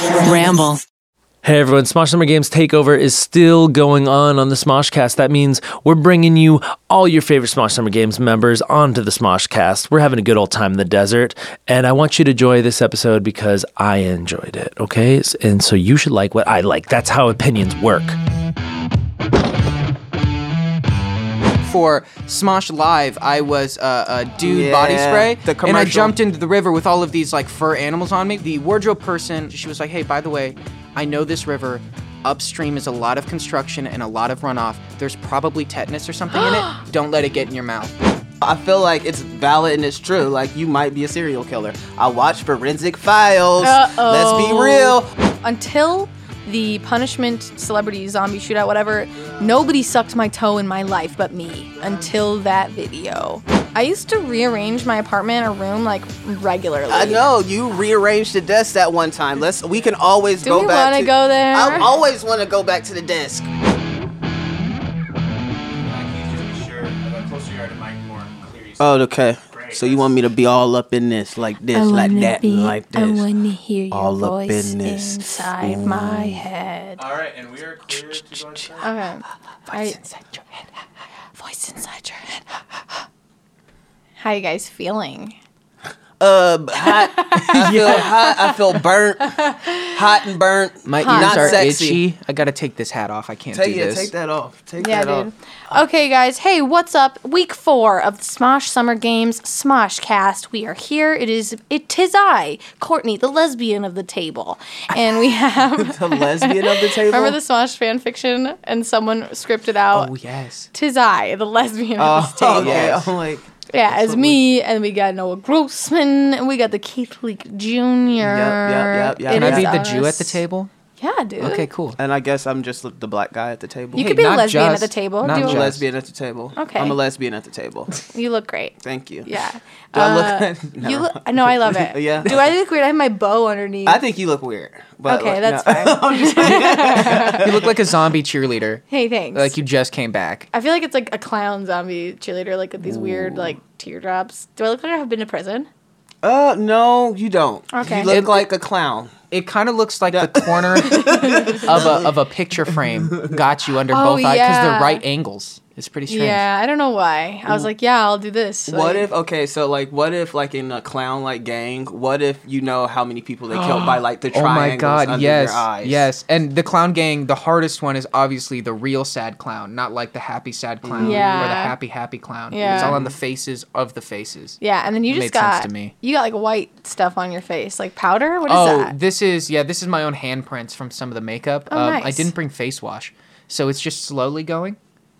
Ramble. Hey everyone, Smosh Summer Games Takeover is still going on on the Smoshcast. That means we're bringing you all your favorite Smosh Summer Games members onto the Smoshcast. We're having a good old time in the desert, and I want you to enjoy this episode because I enjoyed it, okay? And so you should like what I like. That's how opinions work. For Smosh Live, I was uh, a dude body spray, the and I jumped into the river with all of these like fur animals on me. The wardrobe person, she was like, "Hey, by the way, I know this river. Upstream is a lot of construction and a lot of runoff. There's probably tetanus or something in it. Don't let it get in your mouth." I feel like it's valid and it's true. Like you might be a serial killer. I watch Forensic Files. Let's be real. until the punishment celebrity zombie shootout whatever nobody sucked my toe in my life but me until that video i used to rearrange my apartment or room like regularly I know you rearranged the desk that one time. Let's. We can always go back. Do go we back. wanna to, go there? I always want to go back to the desk. Oh, okay. So you want me to be all up in this, like this, like that, and like this? I wanna hear your All up in this. inside my mm. head. All right, and we are clear to go outside. Okay. I, inside your head. voice inside your head. How you guys feeling? Uh, hot. I feel hot. I feel burnt. Hot and burnt. My Hot. ears Not are sexy. itchy. I gotta take this hat off. I can't Take do yeah, this. take that off. Take Yeah, that dude. off. Okay, guys. Hey, what's up? Week four of the Smosh Summer Games Smosh Cast. We are here. It is it tis I, Courtney, the lesbian of the table, and we have. The lesbian of the table. Remember the Smosh fan fiction, and someone scripted out. Oh yes. Tis I, the lesbian of this Oh, table. okay. Yes. I'm like, Yeah, as me, and we got Noah Grossman, and we got the Keith Leak Jr. yep, yep, yep. Can I be the Jew at the table? Yeah, dude. Okay, cool. and I guess I'm just the black guy at the table. You Hey, could be a not lesbian at the table. not Do I'm a just. lesbian at the table. Okay. I'm a lesbian at the table. you look great. Thank you. Yeah. Do I Uh, look? no. You look. No, I love it. Yeah. Do I look weird? I have my bow underneath. I think you look weird. But okay, like, that's no. fine. You look like a zombie cheerleader. hey, thanks. Like you just came back. I feel like it's like a clown zombie cheerleader, like with these weird like teardrops. Do I look like I have been to prison? Uh, no, you don't. Okay. You look It- like a clown. It kind of looks like the corner of a of a picture frame got you under Oh, both eyes because yeah. they're right angles. It's pretty strange. Yeah, I don't know why. I was like, yeah, I'll do this. What Like, if okay, so like what if like in a clown like gang, what if you know how many people they killed by like the Oh triangles my god, under yes. their eyes? Yes. And the clown gang, the hardest one is obviously the real sad clown, not like the happy sad clown or the happy happy clown. Yeah. It's all on the faces of the faces. Yeah, and then you just Made sense got to me. you got like white stuff on your face, like powder. What is oh, that? this is yeah, this is my own handprints from some of the makeup. Oh, um, I didn't bring face wash. So it's just slowly going.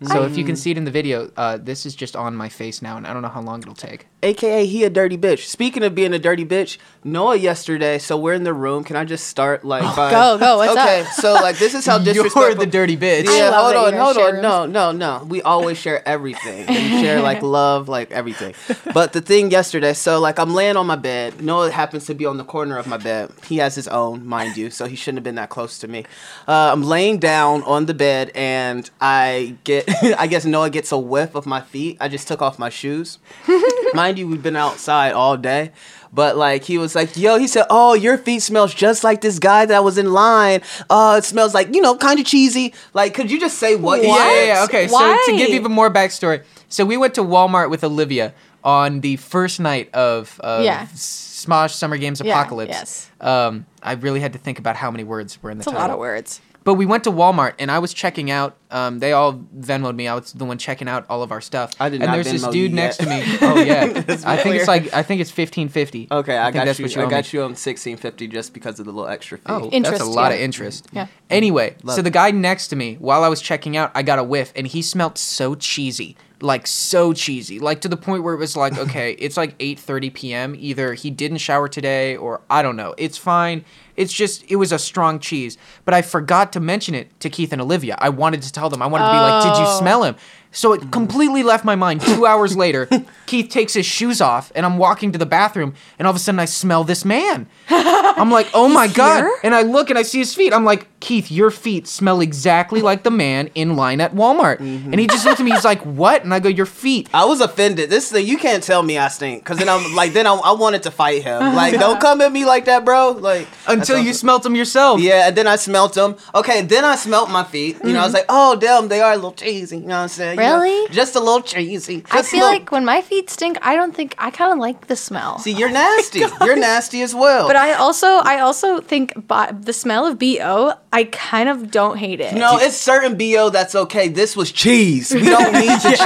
So if you can see it in the video, uh, this is just on my face now, and I don't know how long it'll take. AKA he a dirty bitch. Speaking of being a dirty bitch, Noah yesterday, so we're in the room. Can I just start like by Go, go, what's okay, up? so like this is how disrespectful You're the dirty bitch. Yeah, love hold that you on, guys hold share on. No, no, no. We always share everything. We share like love, like everything. But the thing yesterday, so like I'm laying on my bed. Noah happens to be on the corner of my bed. He has his own, mind you, so he shouldn't have been that close to me. Uh, I'm laying down on the bed and I get, I guess Noah gets a whiff of my feet. I just took off my shoes. mind you, we've been outside all day. But like he was like, yo, he said, oh, your feet smells just like this guy that was in line. Uh, it smells like you know, kind of cheesy. Like, could you just say what? he Yeah, said? yeah, yeah. Okay, Why? so to give even more backstory, so we went to Walmart with Olivia on the first night of, of Yeah. Smosh Summer Games Apocalypse. Yeah, Apocalypse. yes. Um, I really had to think about how many words were in the It's a lot of words. But we went to Walmart and I was checking out. Um, they all Venmoed me. I was the one checking out all of our stuff. I did and not there's this dude you next to me. Oh yeah, I think clear. it's like I think it's fifteen fifty. Okay, I, think got that's you. what you I got me. you on sixteen fifty just because of the little extra fee. Oh, interest, that's Interest, a lot yeah. of interest. Yeah. Anyway, Love so it. the guy next to me, while I was checking out, I got a whiff, and he smelled so cheesy, like so cheesy, like to the point where it was like, okay, it's like eight thirty p.m. Either he didn't shower today, or I don't know. It's fine. It's just it was a strong cheese, but I forgot to mention it to Keith and Olivia. I wanted to tell them. I wanted to be like, "Did you Oh. smell him?" So it mm-hmm. completely left my mind. Two hours later, Keith takes his shoes off, and I'm walking to the bathroom, and all of a sudden I smell this man. I'm like, "Oh my god!" here? And I look and I see his feet. I'm like, "Keith, your feet smell exactly like the man in line at Walmart." Mm-hmm. And he just looked at me. He's like, "What?" And I go, "Your feet." I was offended. This thing, you can't tell me I stink, cause then I'm like, then I, I wanted to fight him. Like, don't come at me like that, bro. Like, Until you myself. smelt them yourself. Yeah, and then I smelt them. Okay, then I smelt my feet. You know, I was like, oh damn, they are a little cheesy. You know what I'm saying? You know, Really? just a little cheesy. I Just a feel little- like when my feet stink, I don't think I kind of like the smell. See, you're nasty. you're nasty as well. but I also I also think bo- the smell of bo I kind of don't hate it. No, it's certain BO that's okay. This was cheese. We don't need the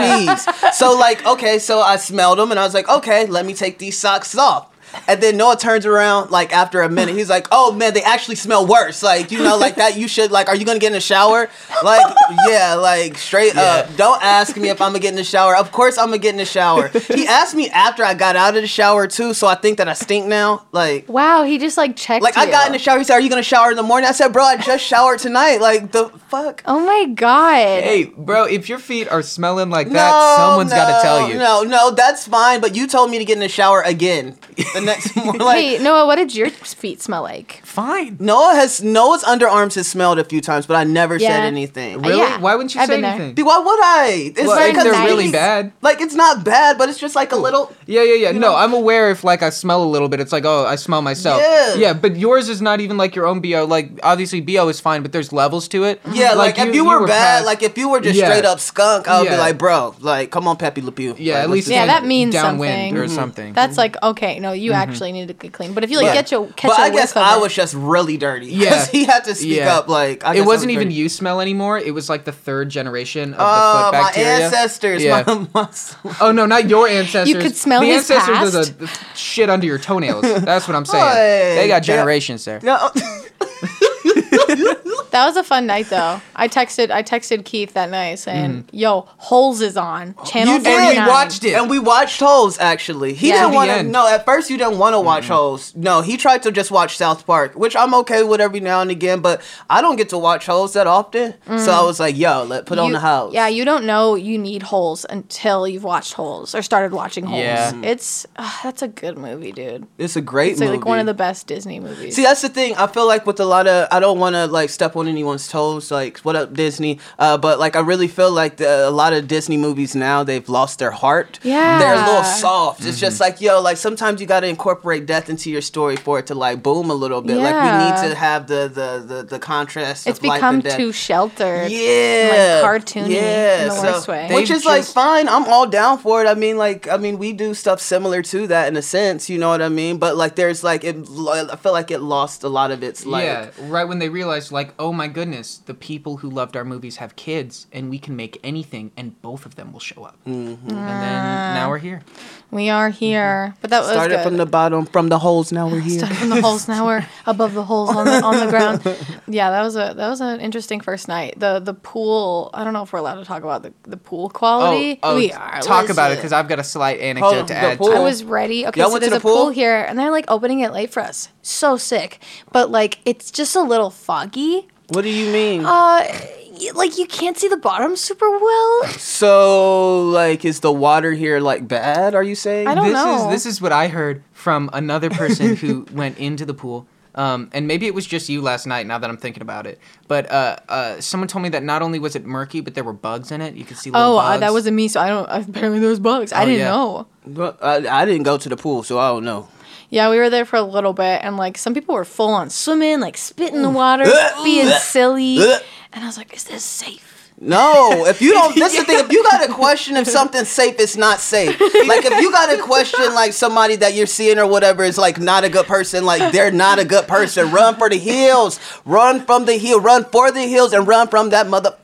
cheese. So like, okay, so I smelled them and I was like, okay, let me take these socks off. And then Noah turns around like after a minute. He's like, "Oh man, they actually smell worse. Like you know, like that. You should like. Are you gonna get in the shower? Like yeah, like straight up. Don't ask me if I'm gonna get in the shower. Of course I'm gonna get in the shower. He asked me after I got out of the shower too, so I think that I stink now. Like Wow, he just like checked. like I got in the shower. He said, "Are you gonna shower in the morning?" I said, "Bro, I just showered tonight. Like the fuck." Oh my god. Hey, bro, if your feet are smelling like that, someone's got to tell you. No, no, that's fine. But you told me to get in the shower again the next morning. Like, Wait, Noah, what did your feet smell like? Fine. Noah has Noah's underarms has smelled a few times, but I never Yeah. said anything. Really? yeah, Why wouldn't you I've say been there. anything? Dude, Why would I? It's Well, like they're nice. really bad. like it's not bad, but it's just like a little. Yeah, yeah, yeah. No, I'm aware if like I smell a little bit, it's like, oh, I smell myself. Yeah. Yeah, but yours is not even like your own BO. Like obviously BO is fine, but there's levels to it. Yeah, like, if you, were, bad, past- like if you were just Yeah. straight up skunk, I would be like, bro, like come on, Pepe Le Pew. yeah, Like, at let's least just- Yeah, that means downwind something. or something. That's like okay, no, you Mm-hmm. actually need to get clean. But if you like Yeah. get your catch But a I guess whiff I was just really dirty. Yeah. because he had to speak Yeah. up. Like I it guess wasn't was even dirty. you smell anymore. It was like the third generation of the Oh, foot my ancestors. Yeah. My, my, Oh no, not your ancestors. You could smell the his ancestors past? are the, the shit under your toenails. That's what I'm saying. Hey, they got yeah. generations there. no. That was a fun night though. I texted I texted Keith that night saying, mm. "Yo, Holes is on channel You did. And we watched it. And we watched Holes actually. He Yeah. didn't want to. end. No, at first you didn't want to watch mm-hmm. Holes. No, he tried to just watch South Park, which I'm okay with every now and again. But I don't get to watch Holes that often, so mm. I was like, "Yo, let put on You- the house." Yeah, you don't know you need Holes until you've watched Holes or started watching Holes. Yeah. Mm. It's uh, that's a good movie, dude. it's a great It's movie. like one of the best Disney movies. See, that's the thing. I feel like with a lot of, I don't want to like step on anyone's toes. Like, what up, Disney? Uh, but like, I really feel like the, a lot of Disney movies now they've lost their heart. Yeah. they're a little soft. It's Mm-hmm. just like, yo, like sometimes you got to incorporate death into your story for it to like boom a little bit. Like, we need to have the the the, the contrast. it's of life become and death. too sheltered. Yeah, like cartoony Yeah, in the worst way. Which They've is like fine. I'm all down for it. I mean, like, I mean, we do stuff similar to that in a sense. You know what I mean? But like, there's like, it. I feel like it lost a lot of its like. yeah, right when they realized, like, oh my goodness, the people who loved our movies have kids, and we can make anything, and both of them will show up. Mm-hmm. And then now we're here. We are here, but that was Started good. from the bottom, from the holes. Now we're here. Started from the holes. Now we're above the holes on the on the ground. Yeah, that was a that was an interesting first night. The the pool. I don't know if we're allowed to talk about the, the pool quality. oh, we are. talk about it because I've got a slight anecdote Oh, to add. pool? I was ready. Okay, Y'all so went to there's the a pool? pool? here, and they're like opening it late for us. So sick, but like it's just a little foggy. What do you mean? Uh, y- like you can't see the bottom super well. so, like, is the water here like bad? Are you saying? I don't this know. is this is what I heard from another person who went into the pool. Um, and maybe it was just you last night. Now that I'm thinking about it, but uh, uh, someone told me that not only was it murky, but there were bugs in it. You could see little Oh, uh, that wasn't me. So I don't. Apparently, there was bugs. I Oh, didn't yeah. know. Well, I, I didn't go to the pool, so I don't know. Yeah, we were there for a little bit, and like some people were full on swimming, like spit in the water, being silly, and I was like, "Is this safe?" No, if you don't, that's the thing. If you got a question if something's safe, it's not safe. Like if you got a question like somebody that you're seeing or whatever is like not a good person, like they're not a good person. Run for the hills. Run from the hill. Run for the hills and run from that mother.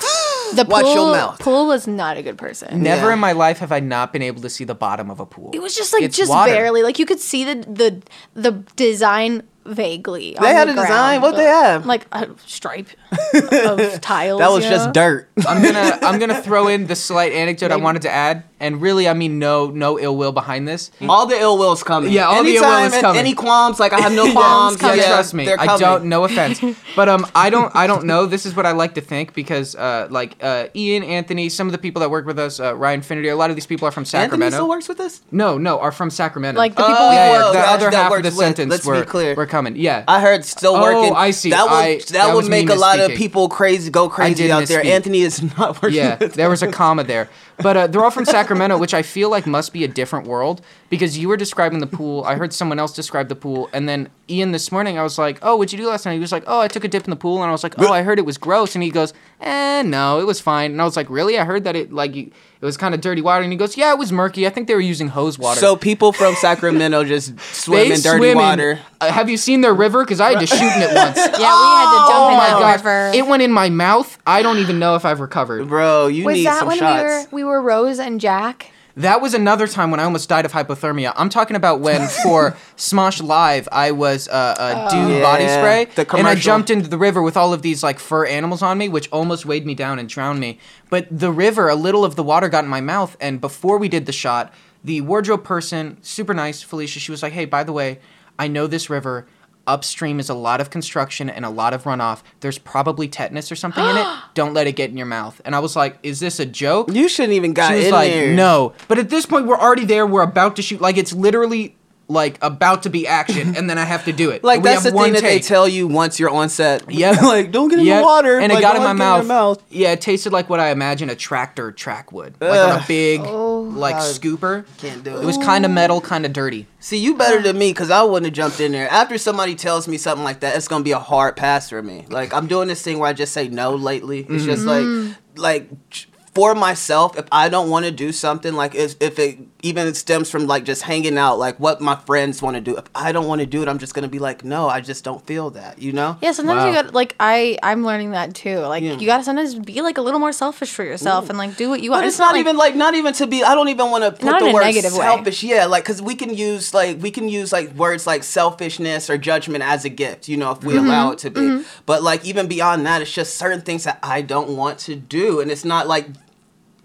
The Watch pool, your mouth. pool was not a good person. Never Yeah. in my life have I not been able to see the bottom of a pool. It was just like It's just water. barely. Like you could see the the the design vaguely. They had a design? What'd they have? Like a stripe of tiles. That was you just dirt. I'm gonna I'm gonna throw in the slight anecdote I wanted to add, and really I mean no no ill will behind this. All the ill will's coming. Yeah, all the ill will is coming. Any qualms? Like I have no qualms. Yeah, yeah, trust me. I don't. No offense, but um, I don't. I don't know. This is what I like to think because uh, like uh, Ian, Anthony, some of the people that work with us, uh, Ryan Finity, a lot of these people are from Sacramento. Anthony Sacramento. still works with us. No, no, are from Sacramento. Like the people Oh, we yeah, work yeah, oh, the that- other that half of the with- sentence let's be clear. We're coming. Yeah. I heard still working. Oh, working. I see. That would I- that, that would make a lot of people crazy, go crazy out there. Anthony is not working. Yeah, there was a comma there. But uh, they're all from Sacramento, which I feel like must be a different world because you were describing the pool. I heard someone else describe the pool, and then Ian this morning. I was like, "Oh, what'd you do last night?" He was like, "Oh, I took a dip in the pool," and I was like, "Oh, I heard it was gross." And he goes, "Eh, no, it was fine." And I was like, "Really? I heard that it like it was kind of dirty water." And he goes, "Yeah, it was murky. I think they were using hose water." So people from Sacramento just swim they in dirty swim in- water. Uh, have you seen their river? Because I had to shoot in it once. Yeah, we had to jump Oh in my that god! river. It went in my mouth. I don't even know if I've recovered. Bro, you was need that some when shots. we were we were Rose and Jack? That was another time when I almost died of hypothermia. I'm talking about when for Smosh Live I was uh, a dude body spray, and I jumped into the river with all of these like fur animals on me, which almost weighed me down and drowned me. But the river, a little of the water got in my mouth, and before we did the shot, the wardrobe person, super nice, Felicia, she was like, "Hey, by the way, I know this river." Upstream is a lot of construction and a lot of runoff. There's probably tetanus or something in it. Don't let it get in your mouth. And I was like, "Is this a joke?" You shouldn't even got She was in like, there. no. But at this point, we're already there. We're about to shoot. Like, it's literally like about to be action, and then I have to do it. Like that's the thing that they take. tell you once you're on set. Yeah, like don't get in Yep. the water. and it Like, got in my mouth. Yeah, it tasted like what I imagine a tractor track would, like on a Ugh. big, Oh. like God. scooper. Can't do It It was kind of metal, kind of dirty. See, you better than me because I wouldn't have jumped in there. After somebody tells me something like that, it's gonna be a hard pass for me. Like I'm doing this thing where I just say no lately. It's just Mm-hmm. like, like for myself, if I don't want to do something, like if, if it even it stems from like just hanging out, like what my friends want to do. If I don't want to do it, I'm just gonna be like, no, I just don't feel that. You know? Yeah, sometimes you got like I I'm learning that too. Like Yeah. you gotta sometimes be like a little more selfish for yourself and like do what you want. But it's, not, even like not even to be. I don't even want to put the word negative way. selfish. Yeah, like because we can use like we can use like words like selfishness or judgment as a gift. You know, if we Mm-hmm. allow it to be. But like even beyond that, it's just certain things that I don't want to do, and it's not like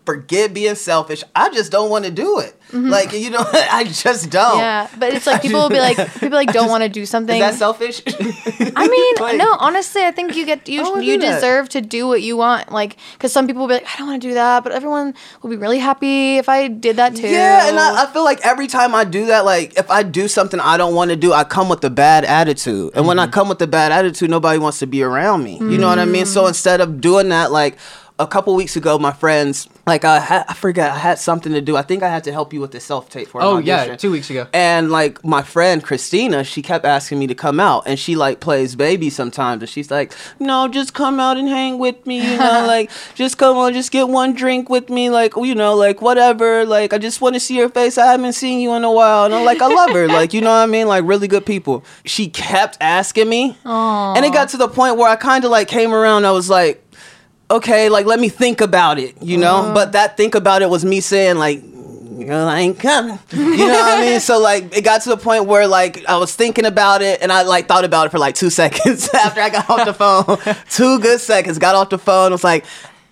forget being selfish. I just don't want to do it. Like you know, I just don't. Mm-hmm. Yeah, but it's like people will be like people like don't want to do something. Is that selfish? I mean, Like- no, honestly, I think you get you you do that. deserve to do what you want. Like, because some people will be like, I don't want to do that, but everyone will be really happy if I did that too. Yeah, and I, I feel like every time I do that, like if I do something I don't want to do, I come with a bad attitude. And when I come with a bad attitude, nobody wants to be around me. You know what I mean? So instead of doing that, like a couple weeks ago, my friends, like I had, I forgot I had something to do. I think I had to help you with the self tape for. Oh yeah, two weeks ago. And like my friend Christina, she kept asking me to come out, and she like plays baby sometimes, and she's like, "No, just come out and hang with me, you know, like just come on, just get one drink with me, like you know, like whatever, like I just want to see your face. I haven't seen you in a while, and I'm like, I love her, like you know what I mean, like really good people. She kept asking me, and it got to the point where I kind of like came around. I was like okay, like let me think about it, you know. Uh-huh. But that think about it was me saying like, girl, I ain't coming. You know what I mean? So like it got to the point where like I was thinking about it and I like thought about it for like two seconds after I got off the phone. two good seconds. Got off the phone. I Was like.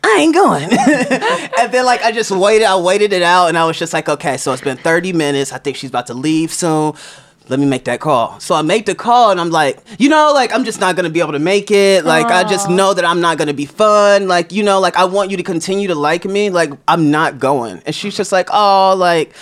I ain't going. and then like I just waited, I waited it out and I was just like, okay, so it's been 30 minutes. I think she's about to leave soon. Let me make that call. So I make the call and I'm like, you know, like I'm just not gonna be able to make it. Like I just know that I'm not gonna be fun. Like, you know, like I want you to continue to like me. Like I'm not going. And she's just like, oh, like,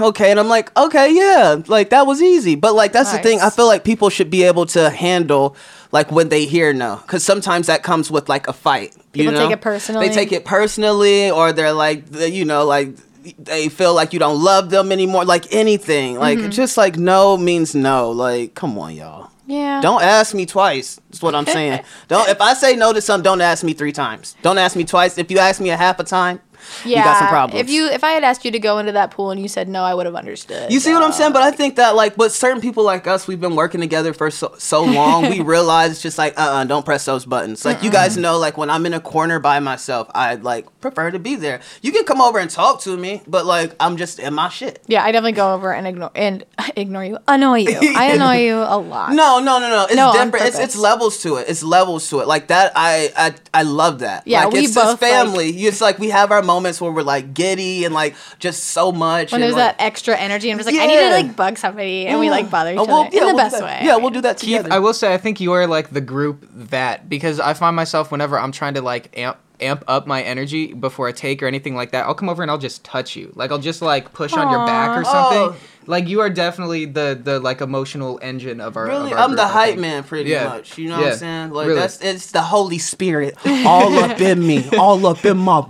okay. And I'm like, okay, yeah. Like that was easy. But like that's the thing. I feel like people should be able to handle like when they hear no. Cause sometimes that comes with like a fight. You People know? take it personally. They take it personally or they're like you know, like they feel like you don't love them anymore. Like anything. Like Mm-hmm. just like no means no. Like, come on, y'all. yeah. Don't ask me twice. That's what I'm saying. don't if I say no to something, don't ask me three times. Don't ask me twice. If you ask me a half a time, yeah. you got some problems. If you if I had asked you to go into that pool and you said no, I would have understood. You see what I'm saying? But I think that like, but certain people like us, we've been working together for so, so long. we realize it's just like, uh, uh-uh, don't press those buttons. Like you guys know, like when I'm in a corner by myself, I like prefer to be there. You can come over and talk to me, but like I'm just in my shit. Yeah, I definitely go over and ignore and ignore you, annoy you. I annoy you a lot. No, no, no, no. It's No, different. It's, it's levels to it. It's levels to it. Like that, I I, I love that. Yeah, like, we it's, both, it's family. it's like we have our moments where we're like giddy and like just so much. When and, there's like, that extra energy, I'm just like, I need to like bug somebody, and we like bother uh, each Oh, other yeah, in the we'll do best that. way. Yeah, we'll do that Keith. I will say I think you are like the group that because I find myself whenever I'm trying to like amp amp up my energy before a take or anything like that, I'll come over and I'll just touch you. Like I'll just like push on your back or something. Oh. Like you are definitely the the like emotional engine of our. Really, of our I'm the group, I hype man, pretty Yeah. much. You know what I'm saying? Like Really. that's it's the Holy Spirit all up in me, all up in my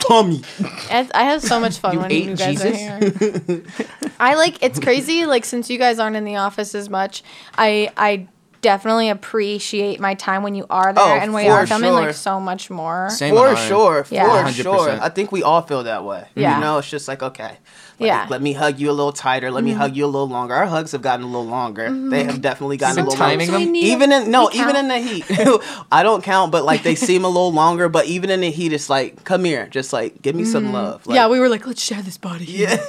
tummy. I I have so much fun You when ate you guys Jesus? are here. I like it's crazy. Like since you guys aren't in the office as much, I I definitely appreciate my time when you are there Oh, and we for are filming sure. like so much more. Same For on mine. sure, for Yeah. sure. I think we all feel that way. Yeah. You know, it's just like, okay. Like, Yeah. Let me hug you a little tighter. Let me Mm-hmm. hug you a little longer. Our hugs have gotten a little longer. They have definitely gotten You've a little timing longer. them? Even in no, even count. in the heat. I don't count, but like they seem a little longer. But even in the heat, it's like, come here, just like give me some love. Like, Mm-hmm. yeah, we were like, let's share this body. yeah.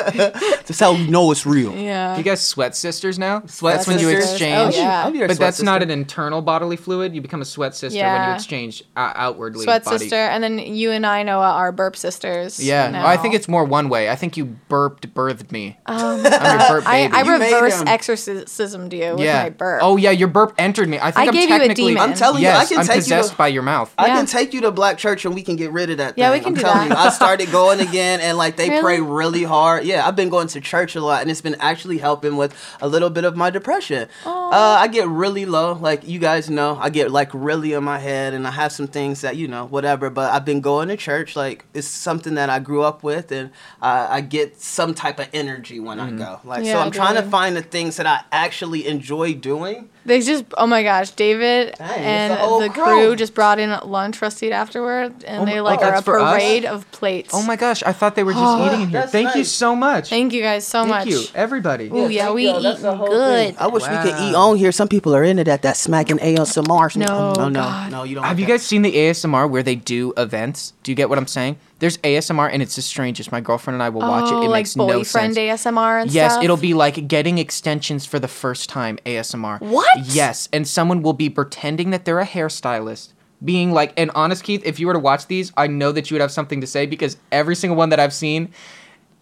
That's how you know it's real. Yeah. You guys sweat sisters now? Sweat That's when you sisters? exchange. Oh, yeah. I'll be your But sweat that's not an internal bodily fluid. You become a sweat sister when you exchange uh, outwardly. Sweat body. sister, and then you and I Noah are burp sisters. Yeah, now. well, I think it's more one way. I think you burped, birthed me. Um, I'm your burp I, baby. I You made reverse him. exorcismed you with yeah. my burp. Oh yeah, your burp entered me. I think I am gave you a technically. demon. I'm telling yes, you, I can I'm take you possessed to, by your mouth. I Yeah. can take you to Black Church and we can get rid of that. Yeah, we thing. can I'm do telling that. you, I started going again, and like they Really? pray really hard. Yeah, I've been going to church a lot, and it's been actually helping with a little bit of my depression. Uh, I get really low, like you guys know. I get like really in my head, and I have some things that you know, whatever. But I've been going to church. Like it's something that I grew up with, and uh, I get some type of energy when I mm-hmm. go. Like Yeah, so, I'm trying to find the things that I actually enjoy doing. They just, oh my gosh, David Dang, and a the crew. crew just brought in lunch for us to eat afterward, and Oh they like oh, are a that's us? parade of plates. Oh my gosh, I thought they were just eating in here. That's Thank you so much. Thank you guys so Thank much. Thank you, everybody. Ooh, yeah, thank we you. That's the eating whole good. thing. I wish we could eat on here. Some people are into that. That smacking ASMR. No, no, no, God. no. You don't. Have like you that. guys seen the ASMR where they do events? Do you get what I'm saying? There's ASMR and it's the strangest. My girlfriend and I will watch oh, it. It oh, like makes no boyfriend sense. ASMR and Yes, stuff. it'll be like getting extensions for the first time ASMR. What? Yes, and someone will be pretending that they're a hairstylist. Being like, and honest, Keith, if you were to watch these, I know that you would have something to say because every single one that I've seen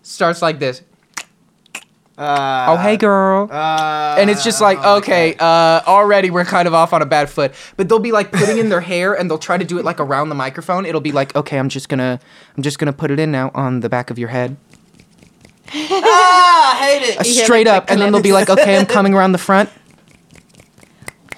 starts like this. Uh, Oh, hey, girl. Uh, and it's just like, oh okay, uh, already we're kind of off on a bad foot. But they'll be like putting in their hair and they'll try to do it like around the microphone. It'll be like, okay, I'm just gonna, I'm just gonna put it in now on the back of your head, Ah, I hate it. Uh, straight up, and then they'll be like, okay, I'm coming around the front.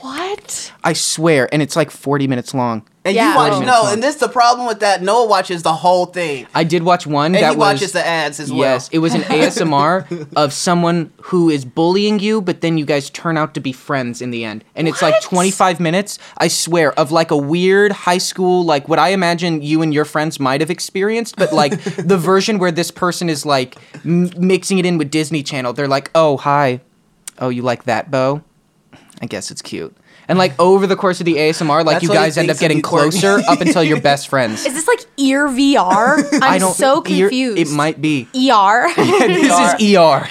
What? I swear, and it's like 40 minutes long. And Yeah. you watch Oh. no, and this the problem with that. Noah watches the whole thing, I did watch one and that he was watches the ads as well. Yes, it was an ASMR of someone who is bullying you, but then you guys turn out to be friends in the end. And it's like 25 minutes, I swear, of like a weird high school, like what I imagine you and your friends might have experienced, but like the version where this person is like m- mixing it in with Disney Channel. They're like, oh, hi. Oh, you like that, Bo? I guess it's cute. And like over the course of the ASMR, like That's you what he guys end up thinks of getting you, Courtney. closer up until you're best friends. Is this like ear VR? I'm I don't so ear- confused. It might be. ER. this is ER.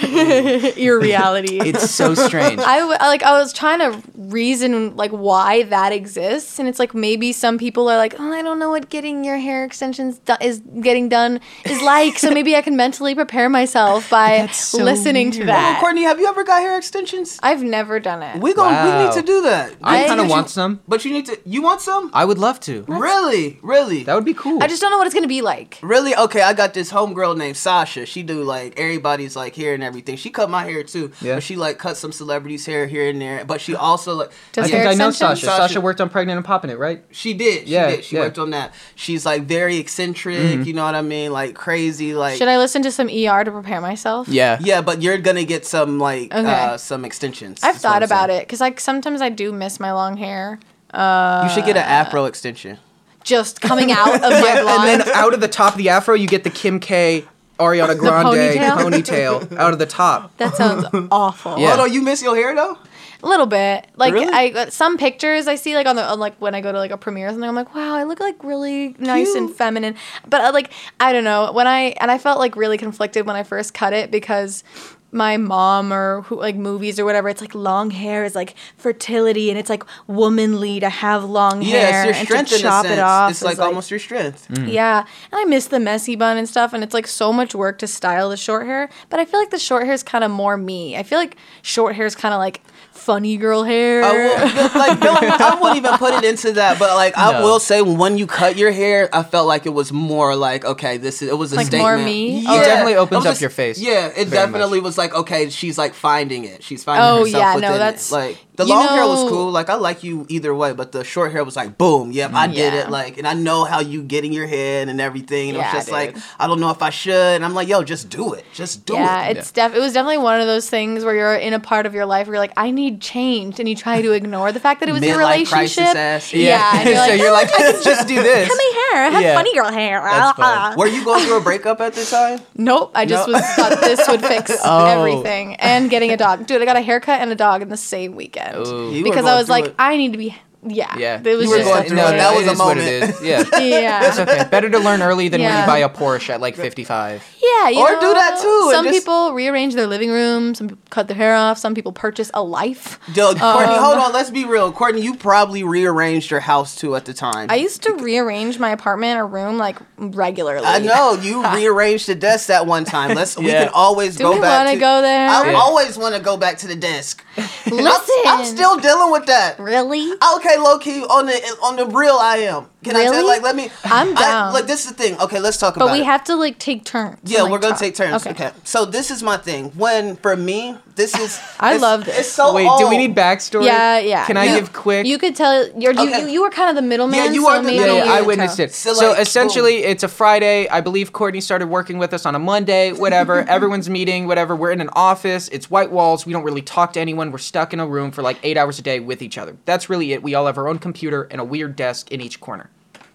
ear reality. It's so strange. I w- like I was trying to reason like why that exists, and it's like maybe some people are like, oh, I don't know what getting your hair extensions do- is getting done is like, so maybe I can mentally prepare myself by That's so listening to weird. Oh, that. Courtney, have you ever got hair extensions? I've never done it. We going we Wow. need to do that. I I- kind of But you- want some. But you need to. You want some? I would love to. Really, really. That would be cool. I just don't know what it's gonna be like. Really? Okay, I got this homegirl named Sasha. She do like everybody's like hair and everything. She cut my hair too. Yeah. But she like cut some celebrities' hair here and there. But she also like Does I hair think I know extensions? Sasha. Sasha- Sasha worked on Pregnant and Popping It, right? she did. She Yeah, did. She yeah. worked on that. She's like very eccentric, you know what I mean? Like crazy, like Should I listen to some ER to prepare myself? Yeah. Yeah, but you're gonna get some like Okay. uh some extensions. I've thought about saying. it because like sometimes I do miss my long hair. You should get an afro extension. Just coming out of my Yeah, blonde. and then out of the top of the afro, you get the Kim K, Ariana Grande ponytail? ponytail out of the top. that sounds awful. Yeah. Oh no, you miss your hair though? A little bit. Like Really? I got some pictures I see like on the on, like when I go to like a premiere or something. I'm like, wow, I look like really nice and feminine. But uh, like I don't know when I and I felt like really conflicted when I first cut it because my mom or who like movies or whatever it's like long hair is like fertility and it's like womanly to have long Yeah, hair it's your and strength to chop it off it's is, like, almost your strength. Mm. yeah, and I miss the messy bun and stuff, and it's like so much work to style the short hair. But I feel like the short hair is kind of more me. I feel like short hair is kind of like funny girl hair. I will, like no, I wouldn't even put it into that, but like I will say, when you cut your hair, I felt like it was more like okay, this is it was a Like statement. more me? Yeah, It definitely opens It was up your face Yeah, it very definitely was like okay, she's like finding it. She's finding oh herself yeah, within no, it. that's like The You long hair was cool. Like I like you either way, but the short hair was like boom. Yep, I mm, did it. Like, and I know how you get in your head and everything. And it Yeah, was just dude. like I don't know if I should. And I'm like, yo, just do it. Just do it. yeah, it. it's def- it was definitely one of those things where you're in a part of your life where you're like, I need change, and you try to ignore the fact that it was your Midlife crisis relationship. ass. Yeah, and you're so like, you're like, just do this. my hair, I have Yeah. funny girl hair. That's ah, fun. Ah. Were you going through a breakup at this time? Nope, I just No. was thought this would fix Oh. everything. And getting a dog. Dude, I got a haircut and a dog in the same weekend. Ooh. You were because going I was through like, it. I need to be yeah. Yeah, It was You were just going through no, it. That was it a is what moment. it is. Yeah, Yeah. it's okay. Better to learn early than when you buy a Porsche at like 55. Yeah, you Or know, do that too, Some just- people rearrange their living room. Some people cut their hair off. Some people purchase a life. Yo, Courtney, Um, hold on. Let's be real. Courtney, you probably rearranged your house too at the time. I used to rearrange my apartment or room like regularly. I know you rearranged the desk that one time. Let's we can always Do go we back. wanna to, go there? I Yeah. always want to go back to the desk. Listen, I'm, I'm still dealing with that. really. Okay, low key on the on the real I am. Can I tell Really? like let me I'm I- down. look, this is the thing. Okay, let's talk But about But we it. have to like take turns. yeah, and, like, we're gonna talk. take turns. Okay. So this is my thing. When for me, this is I love this. It's so Wait, do we need backstory? Yeah, yeah. Can I You- give quick? You could tell you're you, Okay. you, you were kind of the middleman. Yeah, you so are the maybe Yeah, middle- I witnessed tell. it. So, So, like, essentially, it's a Friday. I believe Courtney started working with us on a Monday. Whatever. Everyone's meeting. Whatever. We're in an office. It's white walls. We don't really talk to anyone. We're stuck in a room for like eight hours a day with each other. That's really it. We all have our own computer and a weird desk in each corner.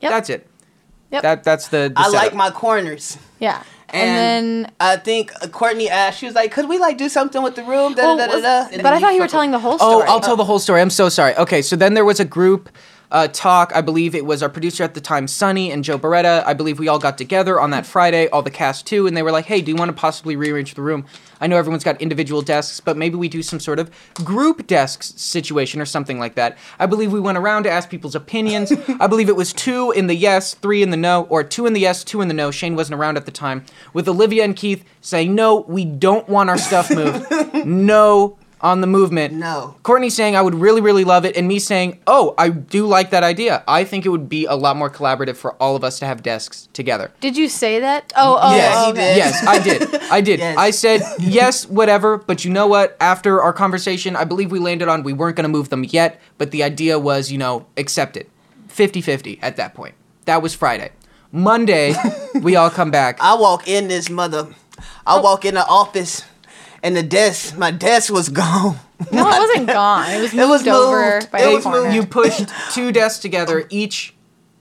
Yep. That's it. Yep. That that's the. the I like my corners. Yeah. And, And, then I think uh, Courtney asked, she was like, "Could we like do something with the room?" Da, well, da, da, was- da, and but I thought you were telling the whole story. Oh. I'll tell the whole story. I'm so sorry. Okay, so then there was a group uh, talk. I believe it was our producer at the time, Sunny and Joe Bereta. I believe we all got together on that Friday, all the cast too, and they were like, "Hey, do you want to possibly rearrange the room? I know everyone's got individual desks, but maybe we do some sort of group desks situation or something like that." I believe we went around to ask people's opinions. I believe it was two in the yes, three in the no, or two in the yes, two in the no. Shane wasn't around at the time. With Olivia and Keith saying, "No, we don't want our stuff moved. no." On the movement. No. Courtney saying I would really, really love it, and me saying, "Oh, I do like that idea. I think it would be a lot more collaborative for all of us to have desks together." Did you say that? Oh, oh, Yeah, oh, okay. did. Yes, I did. I did. Yes. I said yes, whatever. But you know what? After our conversation, I believe we landed on we weren't going to move them yet, but the idea was, you know, accepted. 50-50 at that point. That was Friday. Monday, we all come back. I walk in this mother. I oh. walk in the office, and the desk, my desk was gone. No, it wasn't gone. It was moved was over by It the was corner. moved. you pushed two desks together. Each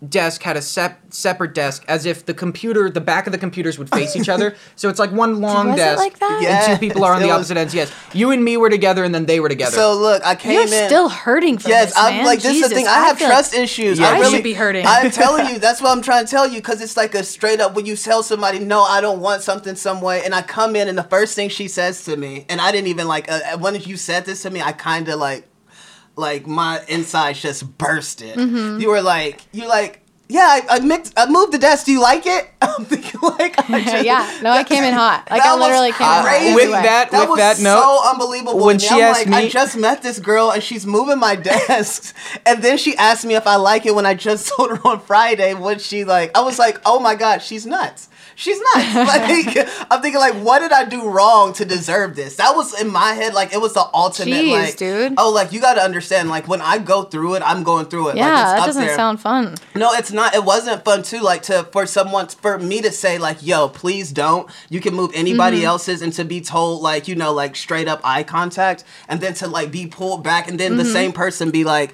desk had a sep- separate desk, as if the computer, the back of the computers would face each other. So it's like one long Was it desk, like that? Yeah. and two people are on It the was- opposite ends. Yes, you and me were together, and then they were together. So look, I came You're in. still hurting from Yes, this, I'm man. like this is Jesus, the thing. I have feel like- trust issues. Yeah, I I really should be hurting. I'm telling you, that's what I'm trying to tell you because it's like a straight up when you tell somebody, no, I don't want something some way, and I come in and the first thing she says to me, and I didn't even like uh, when you said this to me, I kind of like, like my insides just bursted. Mm-hmm. You were like, you like. Yeah, I, I mixed. I moved the desk. Do you like it? I'm thinking like, I just, yeah, no, I came in hot. Like I literally came in hot. crazy. With Anyway. that- That with was that note, so unbelievable. when to she I'm asked like, I just met this girl and she's moving my desks, and then she asked me if I like it when I just told her on Friday. What she like? I was like, oh my god, she's nuts. She's nuts. Like I'm thinking, like, what did I do wrong to deserve this? That was in my head, like it was the ultimate, Jeez, like, dude. oh, like you got to understand, like when I go through it, I'm going through it. Yeah, like, it's that doesn't there. sound fun. No, it's not. It wasn't fun too. Like to for someone for me to say like, "Yo, please don't." You can move anybody Mm-hmm. else's, and to be told like, you know, like straight up eye contact, and then to like be pulled back, and then Mm-hmm. the same person be like.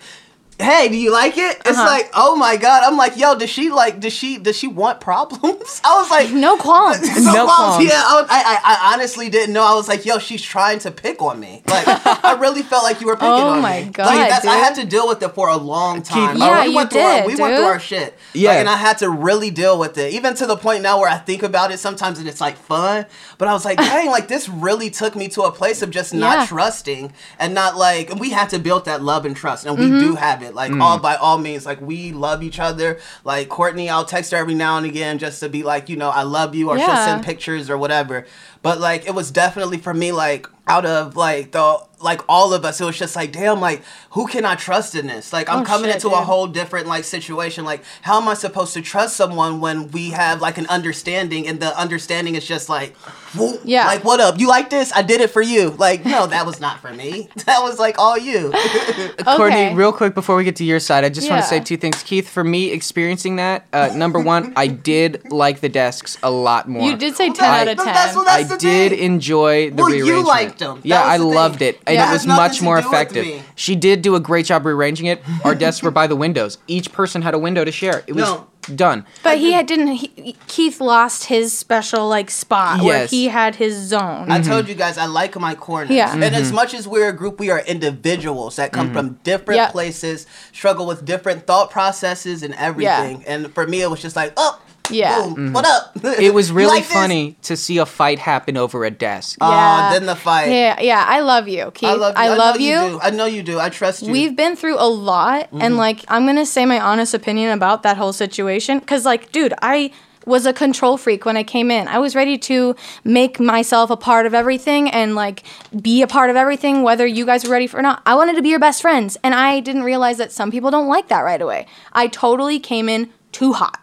Hey, do you like it? It's Uh-huh. like, oh my god! I'm like, yo, does she like? Does she? Does she want problems? I was like, No qualms. no, No qualms. qualms. Yeah, I, I, I honestly didn't know. I was like, yo, she's trying to pick on me. Like, I really felt like you were picking Oh on me. Oh my. God, like, that's, I had to deal with it for a long time. Keith- Like, Yeah, we you went through our, did, we went through our shit. Yeah. Like, and I had to really deal with it, even to the point now where I think about it sometimes and it's like fun. But I was like, dang, like this really took me to a place of just not Yeah. trusting and not like. And we had to build that love and trust, and we Mm-hmm. do have it. Like all mm. by all means, like we love each other. Like Courtney, I'll text her every now and again just to be like, you know, I love you, or she'll send pictures or whatever. But like, it was definitely for me, like out of like the like all of us, it was just like, damn, like who can I trust in this? Like I'm Oh, coming shit, into a whole different like situation. Like how am I supposed to trust someone when we have like an understanding and the understanding is just like, whoop, Yeah. like what up? You like this? I did it for you. Like no, that was not for me. That was like all you. Courtney, Okay. real quick before we get to your side, I just want to say two things. Keith, for me, experiencing that, uh, number one, I did like the desks a lot more. You did say 10 that- out of 10. that's what I That's the did thing. enjoy the Well, you rearrangement. liked 'em. That Yeah, was I the thing. loved it, and Yeah. it It was much more effective. She did do a great job rearranging it. Our desks were by the windows. Each person had a window to share. It was No. done. But he had, didn't. He, Keith lost his special like spot where he had his zone. I mm-hmm. told you guys I like my corners. Yeah. And as mm-hmm. much as we're a group, we are individuals that come mm-hmm. from different Yep. places, struggle with different thought processes and everything. Yeah. And for me, it was just like, oh, Yeah. boom, what up? It was really like this? funny to see a fight happen over a desk. Aw, Yeah. then the fight. yeah, yeah. I love you, Keith. I love you. I love know you. do. I know you do. I trust you. We've been through a lot, Mm-hmm. and like I'm gonna say my honest opinion about that whole situation. Cause like, dude, I was a control freak when I came in. I was ready to make myself a part of everything and like be a part of everything, whether you guys were ready for or not. I wanted to be your best friends, and I didn't realize that some people don't like that right away. I totally came in too hot.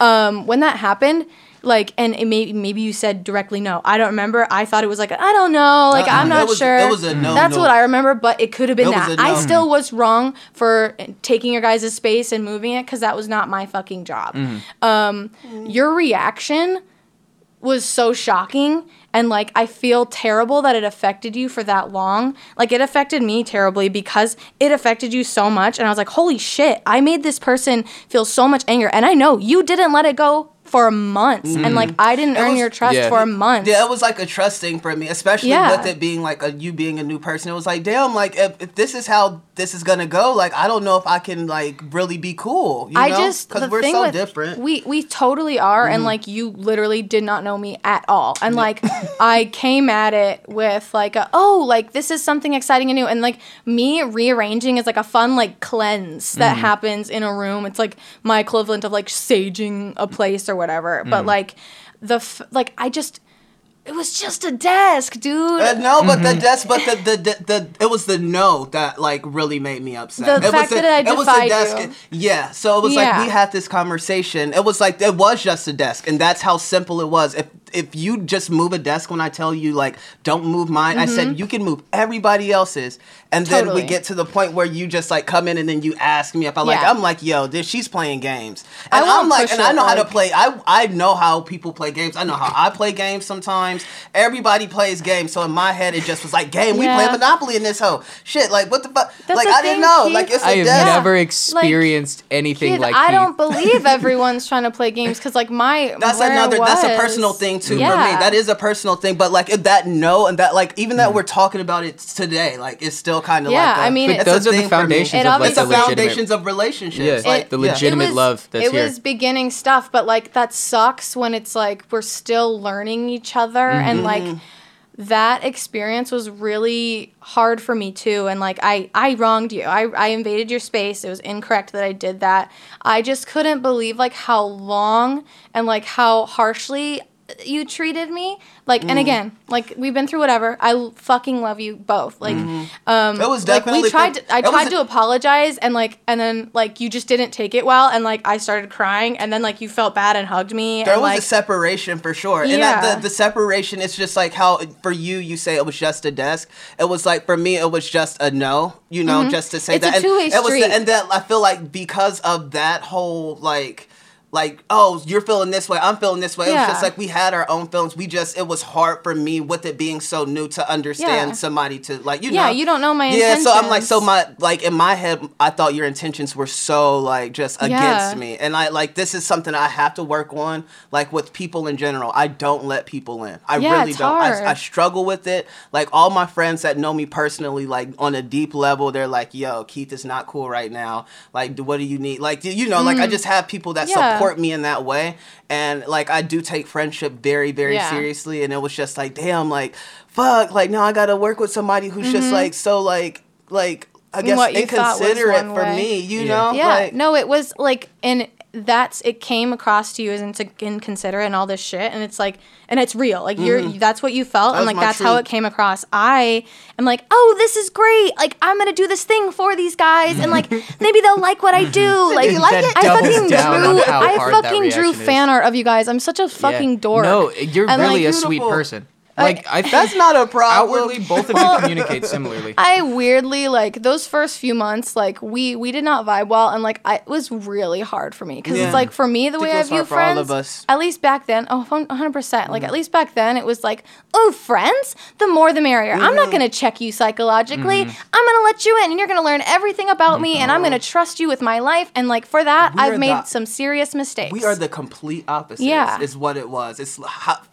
Um, when that happened. Like and it may, maybe you said directly no. I don't remember. I thought it was like I don't know. Like Uh-uh. I'm not was- sure. it was a no, That's no. what I remember, but it could have been was that. a I no. still was wrong for taking your guys' space and moving it because that was not my fucking job. Um, your reaction was so shocking and like I feel terrible that it affected you for that long. Like it affected me terribly because it affected you so much and I was like, "Holy shit, I made this person feel so much anger." And I know you didn't let it go for months and like I didn't earn was- your trust Yeah. for months. Yeah, it was like a trust thing for me, especially Yeah. with it being like a you being a new person. It was like, damn, like if, if this is how this is gonna go, like I don't know if I can like really be cool. You I know? just because the we're thing so with, different. Mm-hmm. We we totally are, and like you literally did not know me at all, and like I came at it with like a, oh like this is something exciting and new, and like me rearranging is like a fun like cleanse Mm-hmm. that happens in a room. It's like my equivalent of like saging a place or whatever, Mm-hmm. but like the f- like I just it was just a desk, dude. Uh, no, but Mm-hmm. the desk, but the, the the the it was the no that like really made me upset. The it fact was that I it was the desk. you. Yeah, so it was Yeah. like we had this conversation. It was like it was just a desk, and that's how simple it was. If if you just move a desk when I tell you like don't move mine, I said you can move everybody else's, and then. Totally. we get to the point where you just like come in and then you ask me if I like. Yeah. I'm like, yo, this she's playing games, and I'm like, and I it, know how to play. I I know how people play games. I know how I play games sometimes. Everybody plays games, so in my head it just was like, game. We play Monopoly in this hoe. Shit, like what the fuck? Like the I didn't know. Keith. Like it's a I have desk. Yeah. never Like, experienced anything Kid, like I Keith. don't believe everyone's trying to play games because like my That's where I another. That's a personal thing too for me. That is a personal thing. But like that no and that like even that we're talking about it today, like it's still kind of Yeah, like. a- I mean, it's Those a are the thing for me. foundations It of like It's the the obviously- legitimate. foundations of relationships. Yeah, like, the legitimate was, love that's it here. was beginning stuff, but like that sucks when it's like we're still learning each other and mm-hmm. like that experience was really hard for me too and like I I wronged you. I I invaded your space. It was incorrect that I did that. I just couldn't believe like how long and like how harshly you treated me. Like Mm. and again, like we've been through whatever. i fucking love you both. Like um It was like definitely we tried to, I tried a- to apologize and like and then like you just didn't take it well and like I started crying and then like you felt bad and hugged me There and was like a separation for sure. And Yeah. that, the, the separation is just like how for you, you say it was just a desk. It was like for me, it was just a no, you know, just to say Mm-hmm. It's a that. and two-way it was street. the, and that I feel like because of that whole like, like oh you're feeling this way i'm feeling this way it was just like we had our own feelings we just it was hard for me with it being so new to understand Yeah. somebody to like you Yeah, know you don't know my yeah so i'm like so my like in my head i thought your intentions were so like just Yeah. against me and I like this is something I have to work on. Like with people in general, I don't let people in. I Yeah, really don't. I, I struggle with it. Like all my friends that know me personally, like on a deep level, they're like, "Yo, Keith is not cool right now. Like, what do you need? Like, you know, like I just have people that Mm. Yeah. support me in that way, and like I do take friendship very, very Yeah. seriously. And it was just like, damn, like, fuck, like now I gotta work with somebody who's just like so like like. I guess Mm-hmm. What you thought was inconsiderate for way. me, you Yeah. know. yeah Like, no it was like and that's it came across to you as ins- inconsiderate and all this shit and it's like and it's real like you're mm-hmm. that's what you felt and like my that's how it came across i am like oh this is great like i'm gonna do this thing for these guys and like maybe they'll like what i do like, You like it? i fucking drew i fucking drew reaction is. fan art of you guys i'm such a Yeah. fucking dork No, you're And, really like, a sweet person. Like I That's not a problem. outwardly both of you communicate similarly. I weirdly like those first few months, like we we did not vibe well, and like I, it was really hard for me because Yeah. it's like for me the way I view hard for all friends. of us. At least back then, oh, 100 percent. Like Mm-hmm. at least back then, it was like, oh, friends, the more the merrier. I'm Mm-hmm. not gonna check you psychologically. I'm gonna let you in, and you're gonna learn everything about me, and I'm gonna trust you with my life. And like for that, We I've made the- some serious mistakes. We are the complete opposites. Yeah. is what it was. It's hot,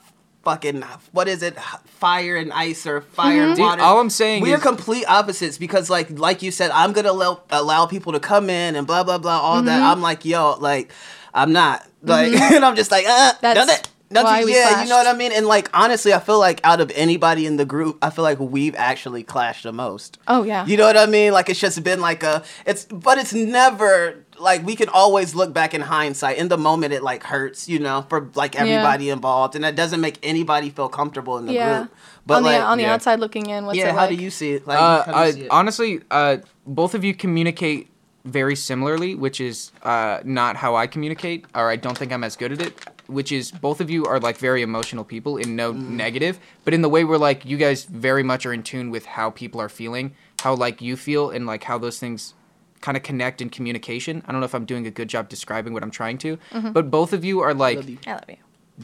fucking what is it? Fire and ice or fire mm-hmm. and Dude, water. all I'm saying we are is- complete opposites because, like, like you said, I'm gonna allow, allow people to come in and blah blah blah all that. Mm-hmm. I'm like, yo, like, I'm not mm-hmm. like, and I'm just like, uh, That's nothing. Nothing, why we yeah, you know what I mean? And like honestly, I feel like out of anybody in the group, I feel like we've actually clashed the most. Oh, yeah. You know what I mean? Like it's just been like a it's but it's never like we can always look back in hindsight. In the moment it like hurts, you know, for like everybody involved. And that doesn't make anybody feel comfortable in the yeah. group. But on the like on the yeah. outside looking in, what's yeah, it how like? do you see it? Like Uh, how do you uh, see it? honestly, uh, both of you communicate very similarly, which is uh, not how I communicate, or I don't think I'm as good at it. Which is both of you are like very emotional people in no Mm-hmm. negative, but in the way where like you guys very much are in tune with how people are feeling, how like you feel, and like how those things kind of connect in communication. I don't know if I'm doing a good job describing what I'm trying to, Mm-hmm. but both of you are like Love you. I love you.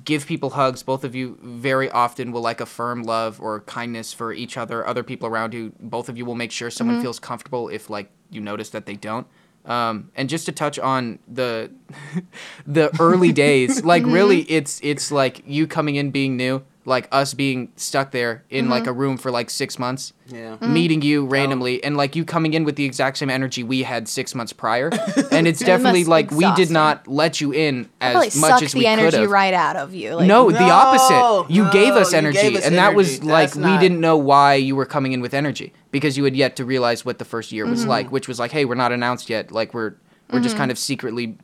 give people hugs. Both of you very often will like affirm love or kindness for each other, other people around you. Both of you will make sure someone feels comfortable if like you notice that they don't. Um, and just to touch on the the early days, like really, it's it's like you coming in being new, like us being stuck there in like a room for like six months, Yeah. meeting you randomly, and like you coming in with the exact same energy we had six months prior, and it's definitely must like we did not let you in Probably as much as we could have. the energy right out of you. Like, No, the opposite. You gave us energy, gave us and that was energy. like That's we didn't know why you were coming in with energy because you had yet to realize what the first year Mm-hmm. was like, which was like, hey, we're not announced yet. Like we're we're just Mm-hmm. kind of secretly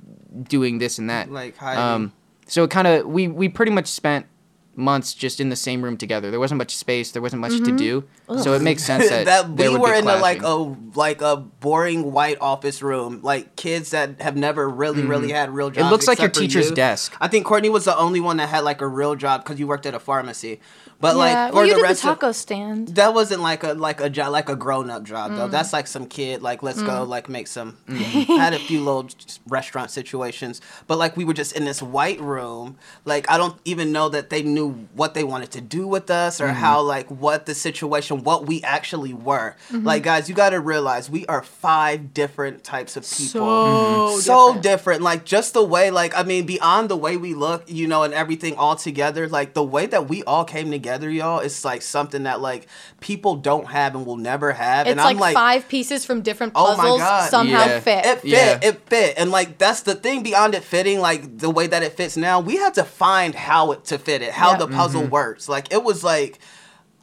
doing this and that. Like hiding. Um, so it kind of we we pretty much spent months just in the same room together. There wasn't much space. There wasn't much Mm-hmm. to do. So it makes sense that, that we were in a, like a like a boring white office room, like kids that have never really really had real jobs. Mm-hmm. looks like your teacher's you. desk. I think Courtney was the only one that had like a real job because you worked at a pharmacy. But yeah. like for well, you the did the taco of stand. that wasn't like a like a job like a grown up job Mm. though. That's like some kid like let's go like make some. had a few little restaurant situations, but like we were just in this white room. Like I don't even know that they knew what they wanted to do with us or how like what the situation, what we actually were. Mm-hmm. Like guys, you got to realize we are five different types of people. So so different. different. Like just the way, like I mean, beyond the way we look, you know, and everything all together. Like the way that we all came together, y'all, it's like something that like people don't have and will never have. It's and like, I'm like, five pieces from different Oh my puzzles God. somehow Yeah. fit. it fit, Yeah. it fit, and like that's the thing. Beyond it fitting, like the way that it fits now, we had to find how it to fit it, how Yeah. the puzzle mm-hmm. works. Like it was like.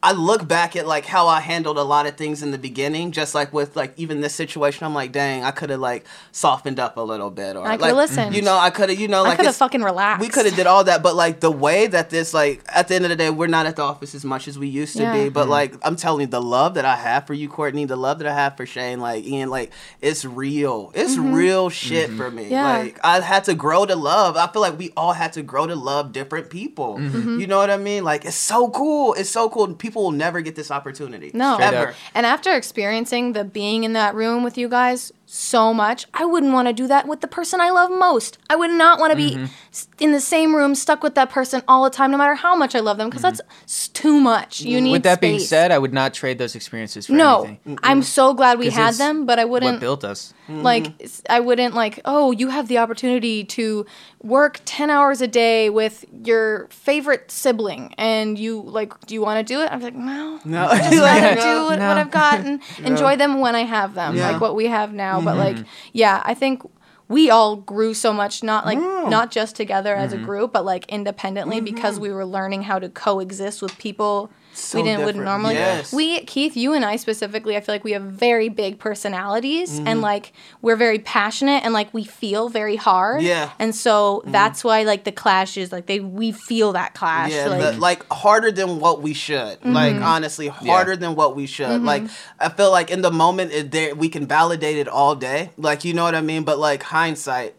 I look back at like how I handled a lot of things in the beginning, just like with like even this situation. I'm like, dang, I could have like softened up a little bit, or I coulda like, listened. You know, I could have, you know, I like could have fucking relaxed. we could have did all that, but like the way that this like at the end of the day, we're not at the office as much as we used to Yeah. be. But like I'm telling you, the love that I have for you, Courtney, the love that I have for Shayne, like Ian, like it's real. It's real shit for me. Mm-hmm. Yeah. Like I had to grow to love. I feel like we all had to grow to love different people. Mm-hmm. You know what I mean? Like it's so cool. It's so cool. People will never get this opportunity. No. Straight ever. up. And after experiencing the being in that room with you guys so much, I wouldn't want to do that with the person I love most. I would not want to Mm-hmm. be in the same room stuck with that person all the time, no matter how much I love them, because that's too much. You need Mm-hmm. With that being said, I would not trade those experiences for no, anything. I'm so glad we had them, but I wouldn't What built us? like s- I wouldn't like oh you have the opportunity to work 10 hours a day with your favorite sibling and you like do you want to do it I'm like no No. I just Like, want to no, do what, no. what I've got and enjoy them when I have them Yeah. like what we have now but like mm-hmm. yeah I think we all grew so much not like not just together as a mm-hmm. group but like independently because mm-hmm. we were learning how to coexist with people So we didn't would different. normally. Yes. We Keith, you and I specifically, I feel like we have very big personalities Mm-hmm. and like we're very passionate and like we feel very hard. Yeah. Mm-hmm. And so that's why like the clashes, like they we feel that clash. Yeah, like, the- like harder than what we should. Like honestly, harder than what we should. Like I feel like in the moment, it, there we can validate it all day. Like you know what I mean. But like hindsight,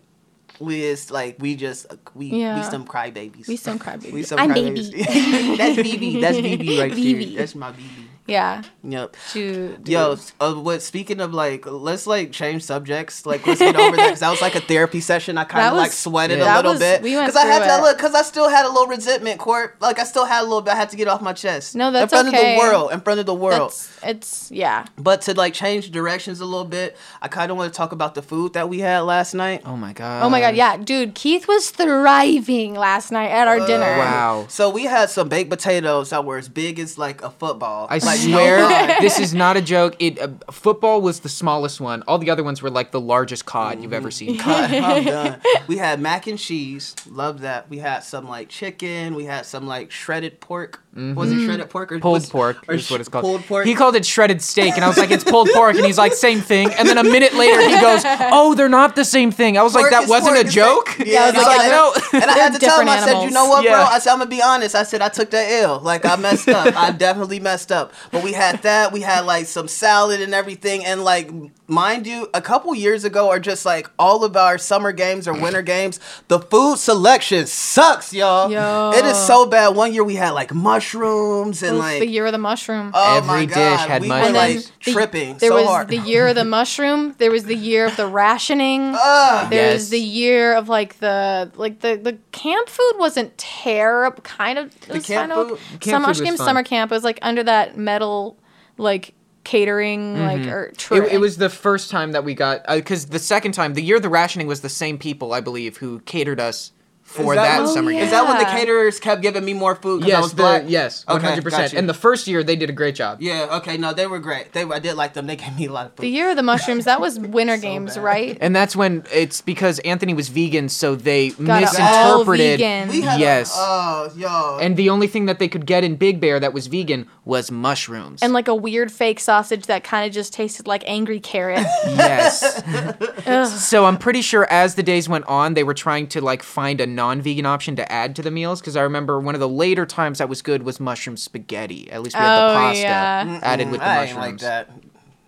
we is like we just uh, we we Yeah. some crybabies. we some crybabies. We some I'm crybabies. baby. That's BB. That's BB right BB. there. That's my BB. Yeah. Yep. Dude, Yo, uh, what? Speaking of like, let's like change subjects. Like, let's get over that because that was like a therapy session. I kind of like sweated yeah. a That little was- bit we went because I had through to it. look because I still had a little resentment, Court. Like, I still had a little bit. I had to get off my chest. No, that's in front okay. of the world. In front of the world. That's it's yeah. but to like change directions a little bit, I kind of want to talk about the food that we had last night. Oh my god. Oh my god, yeah, dude, Keith was thriving last night at our dinner. Wow. So we had some baked potatoes that were as big as like a football. I like, no swear, this is not a joke. It uh, football was the smallest one. All the other ones were like the largest cod you've ever seen. Cut. I'm done. We had mac and cheese. Love that. We had some like chicken. We had some like shredded pork. Was it shredded pork or Mm-hmm. Pulled was- pork or is sh- what it's called. Pulled pork. He called it shredded steak, and I was like, "It's pulled pork," and he's like, "Same thing." And then a minute later, he goes, "Oh, they're not the same thing." I was like, "That wasn't pork. a joke." like- Yeah, I was like, like, yeah, no. And I had to tell him, I said, you know what, bro? I said, I'm gonna be honest. I said I took that ill. Like I messed up. I definitely messed up. But we had that. We had like some salad and everything. And like, mind you, a couple years ago, are just like all of our summer games or winter games, the food selection sucks, y'all. Yo. It is so bad. One year we had like mushrooms and Oof, like the year of the mushroom. Oh my Every dish God, had we mushrooms. Were, And like then the- tripping there so was hard. the year of the mushroom. There was the year of the rationing. Ugh. There Yes. was the year of like the like the the camp food wasn't terrible. Kind of it was camp kind of food- camp summer food was game fun. summer camp. It was like under that metal like catering like mm-hmm. or It, it was the first time that we got uh, because the second time, the year of the rationing was the same people, I believe, who catered us for Is that, when- summer Oh, game. Is that when the caterers kept giving me more food because I Yes, was the, black? yes, hundred percent. got you. And the first year they did a great job. Yeah, okay, no, they were great. They I did like them. They gave me a lot of food. the year of the mushrooms. That was winter games, bad. right? And that's when it's because Anthony was vegan, so they Got it all misinterpreted. vegan. We had a- yes. oh, yo. and the only thing that they could get in Big Bear that was vegan was mushrooms. and like a weird fake sausage that kind of just tasted like angry carrot. yes. So I'm pretty sure as the days went on, they were trying to like find a non-vegan option to add to the meals. Because I remember one of the later times that was good was mushroom spaghetti. At least we had Oh, the pasta yeah. added with the I mushrooms. like that.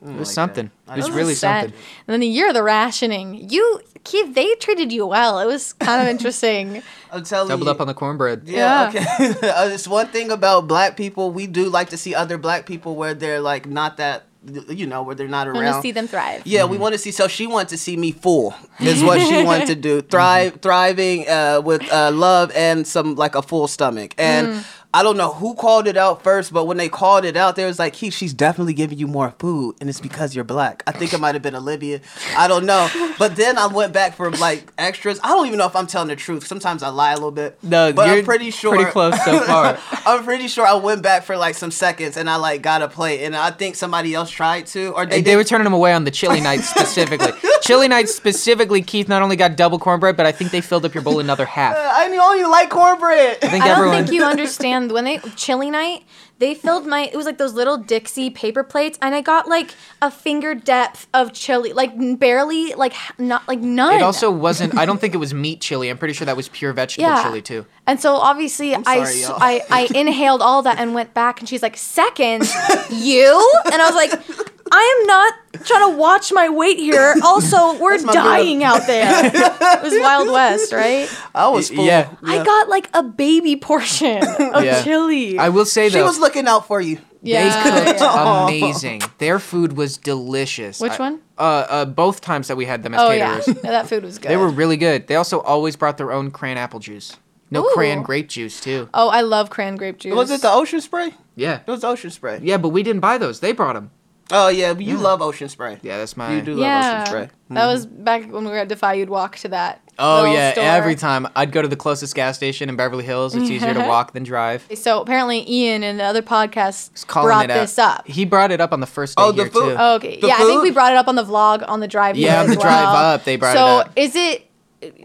It was something. It was Those really sad. something. And then the year of the rationing, you Keith, they treated you well. It was kind of interesting. I'm telling Doubled you. up on the cornbread. Yeah, okay. Uh, it's one thing about black people. We do like to see other black people where they're like not that, you know, where they're not I around. want to see them thrive. Yeah, we want to see. So she wanted to see me full, is what she wanted to do. Thrive, thriving uh, with uh, love and some like a full stomach. And I don't know who called it out first, but when they called it out, there was like, "Keith, she's definitely giving you more food, and it's because you're black." I think it might have been Olivia. I don't know. But then I went back for like extras. I don't even know if I'm telling the truth. Sometimes I lie a little bit. No, but you're I'm pretty sure. pretty close so far. I'm pretty sure I went back for like some seconds and I like got a plate, and I think somebody else tried to, or they They, were turning them away on the chili night specifically. chili night specifically, Keith not only got double cornbread, but I think they filled up your bowl another half. Uh, I don't even like cornbread. I think I don't everyone. think you understand when they chili night. They filled my. It was like those little Dixie paper plates, and I got like a finger depth of chili, like barely, like not like none. It also wasn't. I don't think it was meat chili. I'm pretty sure that was pure vegetable Yeah. chili too. And so obviously I, sorry, y'all. I I inhaled all that and went back and she's like, second, you? And I was like, I am not trying to watch my weight here. Also, we're my dying out there. it was Wild West, right? I was full. yeah. I got like a baby portion of Yeah. chili. I will say that. She was looking out for you. yeah, they cooked yeah. amazing. Their food was delicious. Which I- one? Uh, uh, both times that we had them as Oh yeah, caterers, no, that food was good. they were really good. They also always brought their own cran apple juice. No Ooh. cran grape juice too. Oh, I love cran grape juice. Was it the ocean spray? Yeah, It was ocean spray. yeah, but we didn't buy those. They brought them. Oh yeah, but you love ocean spray. Yeah, that's my. You do love Yeah, ocean spray. that was back when we were at Defy. You'd walk to that. Oh yeah, store. every time I'd go to the closest gas station in Beverly Hills. It's easier to walk than drive. So apparently, Ian and the other podcasts Just brought this up. He brought it up on the first day Oh, the here food- too. Oh, okay. The yeah, I think we brought it up on the vlog on the drive. Yeah, on as the drive up, they brought it up. so is it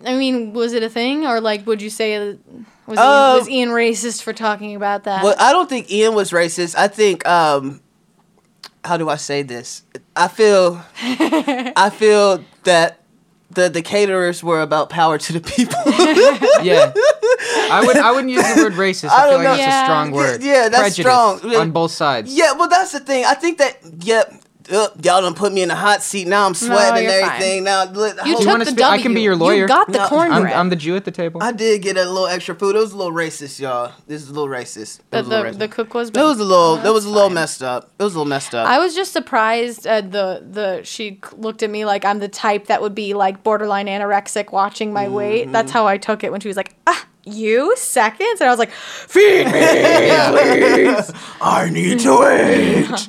I mean, was it a thing, or like, would you say uh, was, Um, Ian, was Ian racist for talking about that? Well, I don't think Ian was racist. I think um how do I say this? I feel I feel that the the caterers were about power to the people. Yeah. I would I wouldn't use the word racist. I, I feel don't like know. that's Yeah. a strong word. Yeah, that's Prejudice strong. On both sides. yeah, well that's the thing. I think that yep. Uh, y'all done put me in a hot seat. Now I'm sweating and you're fine. everything. Now look, you took wanna the spe- I W. can be your lawyer. You got the No, I'm- cornbread. I'm, I'm the Jew at the table. I did get a little extra food. It was a little racist, y'all. This is a little racist. The, was a little the, racist. the cook was. It was a little. It was a little fine. messed up. It was a little messed up. I was just surprised at the the she looked at me like I'm the type that would be like borderline anorexic watching my weight. Mm-hmm. That's how I took it when she was like, "Ah, you seconds," and I was like, "Feed me." please. I need to eat.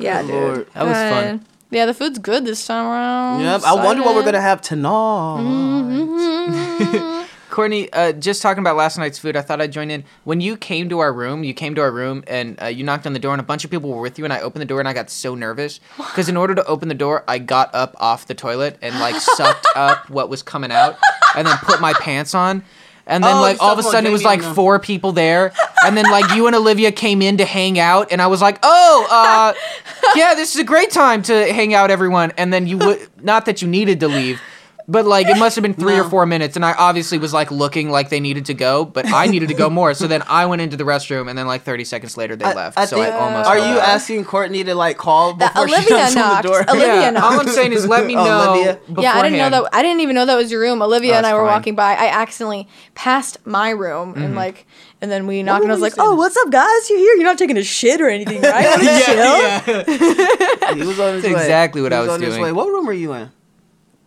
Yeah, dude. Lord. That was fun. But, Yeah, the food's good this time around. Yep. I wonder what we're gonna have tonight. Mm-hmm. Courtney, uh, just talking about last night's food, I thought I'd join in. When you came to our room, you came to our room and uh, you knocked on the door, and a bunch of people were with you. And I opened the door, and I got so nervous because in order to open the door, I got up off the toilet and like sucked up what was coming out, and then put my pants on. And then Oh, like all of a sudden it was like four people there, and then like you and Olivia came in to hang out, and I was like, oh, uh, yeah, this is a great time to hang out, everyone. And then you would not that you needed to leave, but like it must have been three or four minutes, and I obviously was like looking like they needed to go, but I needed to go more. So then I went into the restroom, and then like thirty seconds later they left. so I almost. Are you bad. asking Courtney to like call That before she Olivia knocks on the door? Olivia Yeah, knocked. all I'm saying is let me know. Olivia? Yeah, I didn't know that. I didn't even know that was your room. Olivia Oh, and I were fine. walking by. I accidentally passed my room Mm-hmm. and like, and then we knocked, and I was like, you "Oh, what's up, guys? You're here. You're not taking a shit or anything, right? Yeah, yeah. He was on his That's way. exactly what He I was on his doing. way. What room are you in?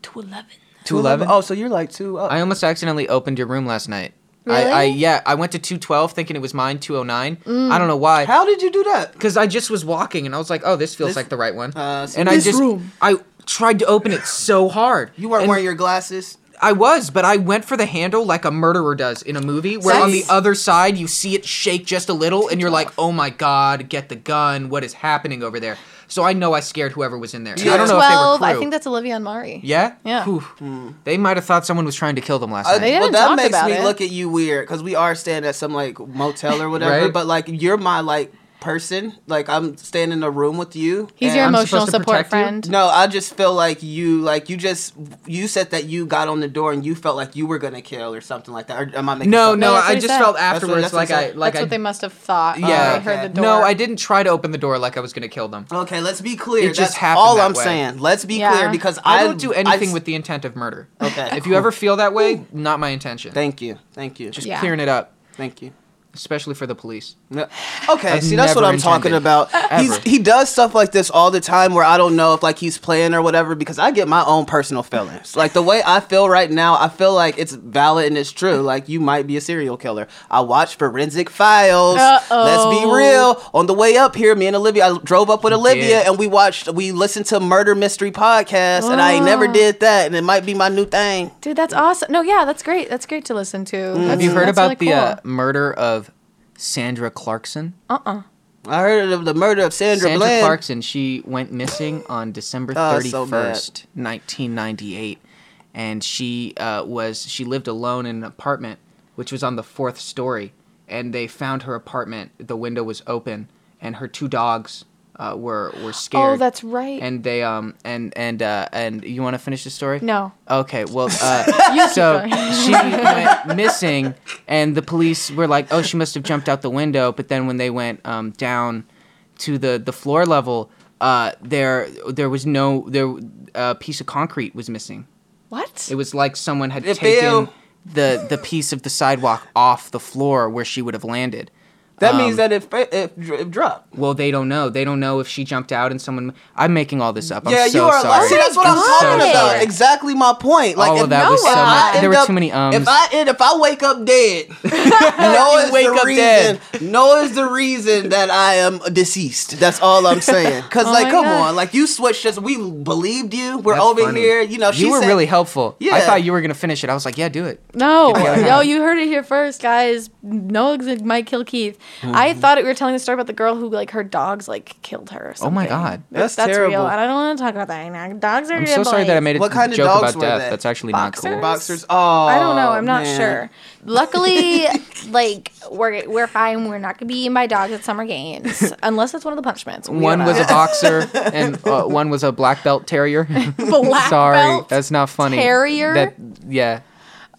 To eleven. Two eleven. Oh, so you're like two up. I almost accidentally opened your room last night. Really? I, I yeah, I went to two twelve thinking it was mine, two oh nine. I don't know why. How did you do that? Because I just was walking and I was like, oh, this feels This- like the right one. Uh, so and I just room. I tried to open it so hard. You weren't And wearing your glasses. I was, but I went for the handle like a murderer does in a movie, where on the other side you see it shake just a little, and you're like, "Oh my god, get the gun! What is happening over there?" So I know I scared whoever was in there. And I don't know if they were Twelve. crew. I think that's Olivia and Mari. yeah, Yeah. Whew. They might have thought someone was trying to kill them last Uh, night. They well, haven't that talked makes about me it. look at you weird because we are staying at some like motel or whatever. Right. But like you're my like person. Like I'm staying in a room with you. He's and your I'm emotional support protect you? friend. No, I just feel like you like you just you said that you got on the door and you felt like you were gonna kill or something like that. Or am I making no, no, No, that's what I just said. felt what- afterwards that's what like I like that's I what they must have thought. when yeah. they heard the door. No, I didn't try to open the door like I was gonna kill them. Okay, let's be clear. It just That's happened all that I'm way. saying. Let's be Yeah. clear because I I don't do anything I- with the intent of murder. Okay, If you ever feel that way, not my intention. thank you, thank you, Just Yeah. clearing it up, thank you. especially for the police. No. Okay, I've see that's what I'm talking about. He's he does stuff like this all the time where I don't know if like he's playing or whatever because I get my own personal feelings. Like the way I feel right now, I feel like it's valid and it's true. Like you might be a serial killer. I watched Forensic Files. Uh-oh. Let's be real. On the way up here, me and Olivia, I drove up with Olivia did. and we watched we listened to Murder Mystery podcast and I ain't never did that and it might be my new thing. Dude, that's awesome. No, yeah, that's great. That's great to listen to. Mm-hmm. Have you heard that's about really the uh, murder of Sandra Clarkson? Uh-uh. I heard of the murder of Sandra, Sandra Bland. Clarkson, she went missing on December thirty first, nineteen ninety eight, and she uh, was she lived alone in an apartment which was on the fourth story, and they found her apartment. The window was open, and her two dogs uh, were were scared. Oh, that's right. And they um and and uh, and you want to finish the story? no. Okay, well, uh, keep so she went missing, and the police were like, "Oh, she must have jumped out the window." But then when they went um, down to the the floor level, uh, there there was no there a piece of concrete was missing. What? It was like someone had It taken the the piece of the sidewalk off the floor where she would have landed. That Um, means that it fa- it, it dropped. Well, they don't know. They don't know if she jumped out and someone. I'm making all this up. I'm yeah, so you are. sorry. See, that's what I'm God. talking about. Sorry. Exactly my point. Like, All if, of that was so much- there were up- too many ums. If I if I wake up dead, no is wake the up reason. dead. No is the reason that I am deceased. That's all I'm saying. Cause Oh like, come God. on, like you switched us. We believed you. We're That's over funny. here. You know, she you were said- really helpful. Yeah. I thought you were gonna finish it. I was like, yeah, do it. No, Get no, you heard it here first, guys. Noah might kill Keith. I thought we were telling the story about the girl who like her dogs like killed her. Or Oh my. God. That's that's terrible. real. and I don't want to talk about that now. Dogs are. I'm so sorry that I made a What kind of joke dogs about were death. they? That's actually not cool. Boxers. Oh, I don't know. I'm not man. sure. Luckily, like we're we're fine. We're not gonna be eaten by dogs at summer games unless that's one of the punishments. We One was a boxer and uh, one was a black belt terrier. black Sorry, belt that's not funny. terrier? That yeah,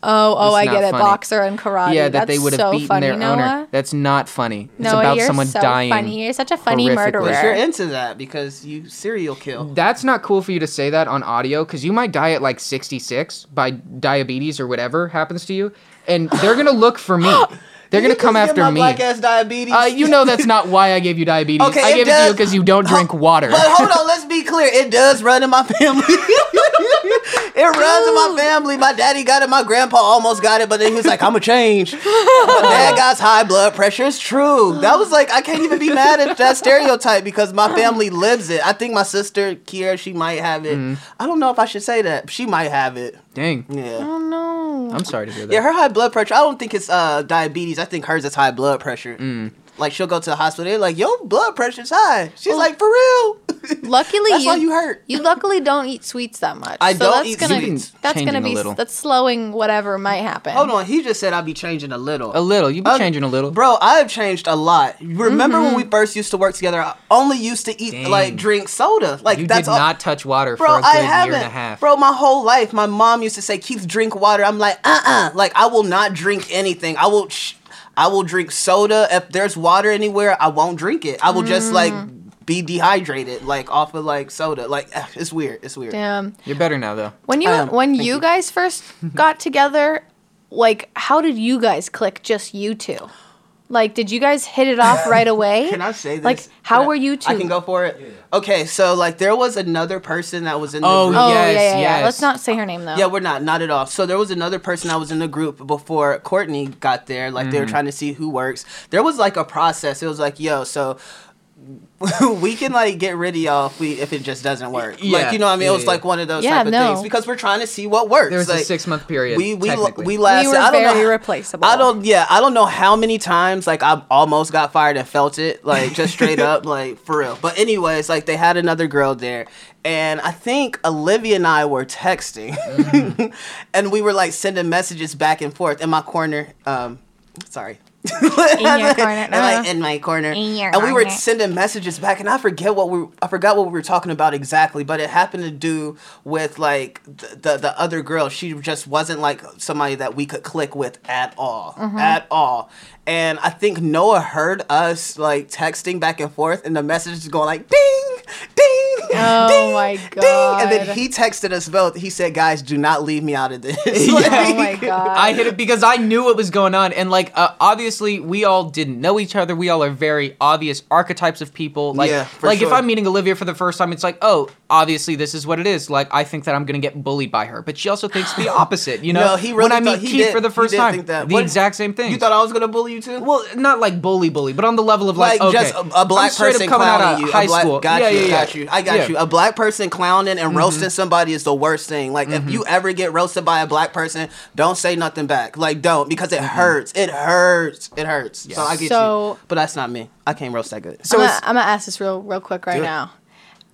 Oh, oh, I not get it. funny. Boxer and karate. yeah, that That's they would have so beaten funny, their Noah. owner. That's not funny. It's Noah, about you're someone so dying. funny. You're such a funny murderer. You're into that because you serial kill. That's not cool for you to say that on audio because you might die at like 66 by diabetes or whatever happens to you, and they're gonna look for me. They're gonna come after me. Black ass diabetes. Uh, you know that's not why I gave you diabetes. Okay, I it gave it to does- you because you don't drink water. But hold on, let's be clear. It does run in my family. it runs in my family. My daddy got it. My grandpa almost got it, but then he was like, "I'ma change." My dad got high blood pressure. It's true. That was like I can't even be mad at that stereotype because my family lives it. I think my sister Kiera, she might have it. Mm-hmm. I don't know if I should say that. She might have it. Dang, Yeah. oh no. I'm sorry to hear that. Yeah, her high blood pressure. I don't think it's uh diabetes. I think hers is high blood pressure. Mm. Like she'll go to the hospital. They're like, "Your blood pressure's high." She's like, "For real." Luckily, That's you, why you hurt. You luckily don't eat sweets that much. I so don't that's eat gonna, sweets. That's gonna Changing a be little. that's slowing whatever might happen. Hold on, he just said I'd be changing a little. a little. You be Uh, changing a little. Bro, I have changed a lot. Remember when Mm-hmm. we first used to work together? I only used to eat Dang. like drink soda. Like you that's did all. not touch water Bro, for a good I year haven't. and a half. Bro, my whole life, my mom used to say, "Keith, drink water." I'm like, uh, uh Like I will not drink anything. I will, sh- I will drink soda. If there's water anywhere, I won't drink it. I will just like Mm. be dehydrated, like off of like soda. Like it's weird. It's weird. Damn. You're better now though. When you I am. when Thank you you. guys first got together, like how did you guys click? Just you two. Like, did you guys hit it off right away? Can I say this? Like, Can how I- were you two? I can go for it. Okay, so like there was another person that was in the Oh, group. Oh yeah, Yes, yeah, yeah. yes. Let's not say her name though. Yeah, we're not, not at all. So there was another person that was in the group before Courtney got there. Like they were mm. trying to see who works. There was like a process. It was like, yo, so we can like get rid of y'all if we if it just doesn't work. Yeah. Like you know what I mean? Yeah, it was yeah. like one of those Yeah, type of no. things because we're trying to see what works. There was like, a six month period. we we we lasted. we were I don't very know. replaceable. I don't. Yeah, I don't know how many times like I almost got fired and felt it, like just straight up, like for real. But anyways, like they had another girl there, and I think Olivia and I were texting, and we were like sending messages back and forth in my corner. Um, sorry. In your corner, in, my, uh, in my corner, in your and we were sending messages back, and I forget what we I forgot what we were talking about exactly, but it happened to do with like the the, the other girl. She just wasn't like somebody that we could click with at all, Mm-hmm. at all. And I think Noah heard us like texting back and forth, and the messages going like ding, ding, Oh ding, my ding. And then he texted us both. He said, "Guys, do not leave me out of this." Oh my god. I hit it because I knew what was going on, and like uh, obviously we all didn't know each other. We all are very obvious archetypes of people. Like, Yeah, for like if. I'm meeting Olivia for the first time, it's like, oh, obviously this is what it is. Like I think that I'm gonna get bullied by her, but she also thinks the opposite. You know, No, he really when I meet he Keith did- for the first time, the What- exact same thing. You thought I was gonna bully you too? well, not like bully, bully, but on the level of like, like okay, just a, a black I'm person coming out clowning of you. high black, school. Got yeah, you, yeah, yeah. got you. I got Yeah. Mm-hmm. you. A black person clowning and roasting somebody is the worst thing. Like if you ever get roasted by a black person, don't say nothing back. Like don't because it Mm-hmm. hurts. It hurts. It hurts. So I get So- you. But that's not me. I can't roast that good. So I'm, gonna, I'm gonna ask this real real quick right now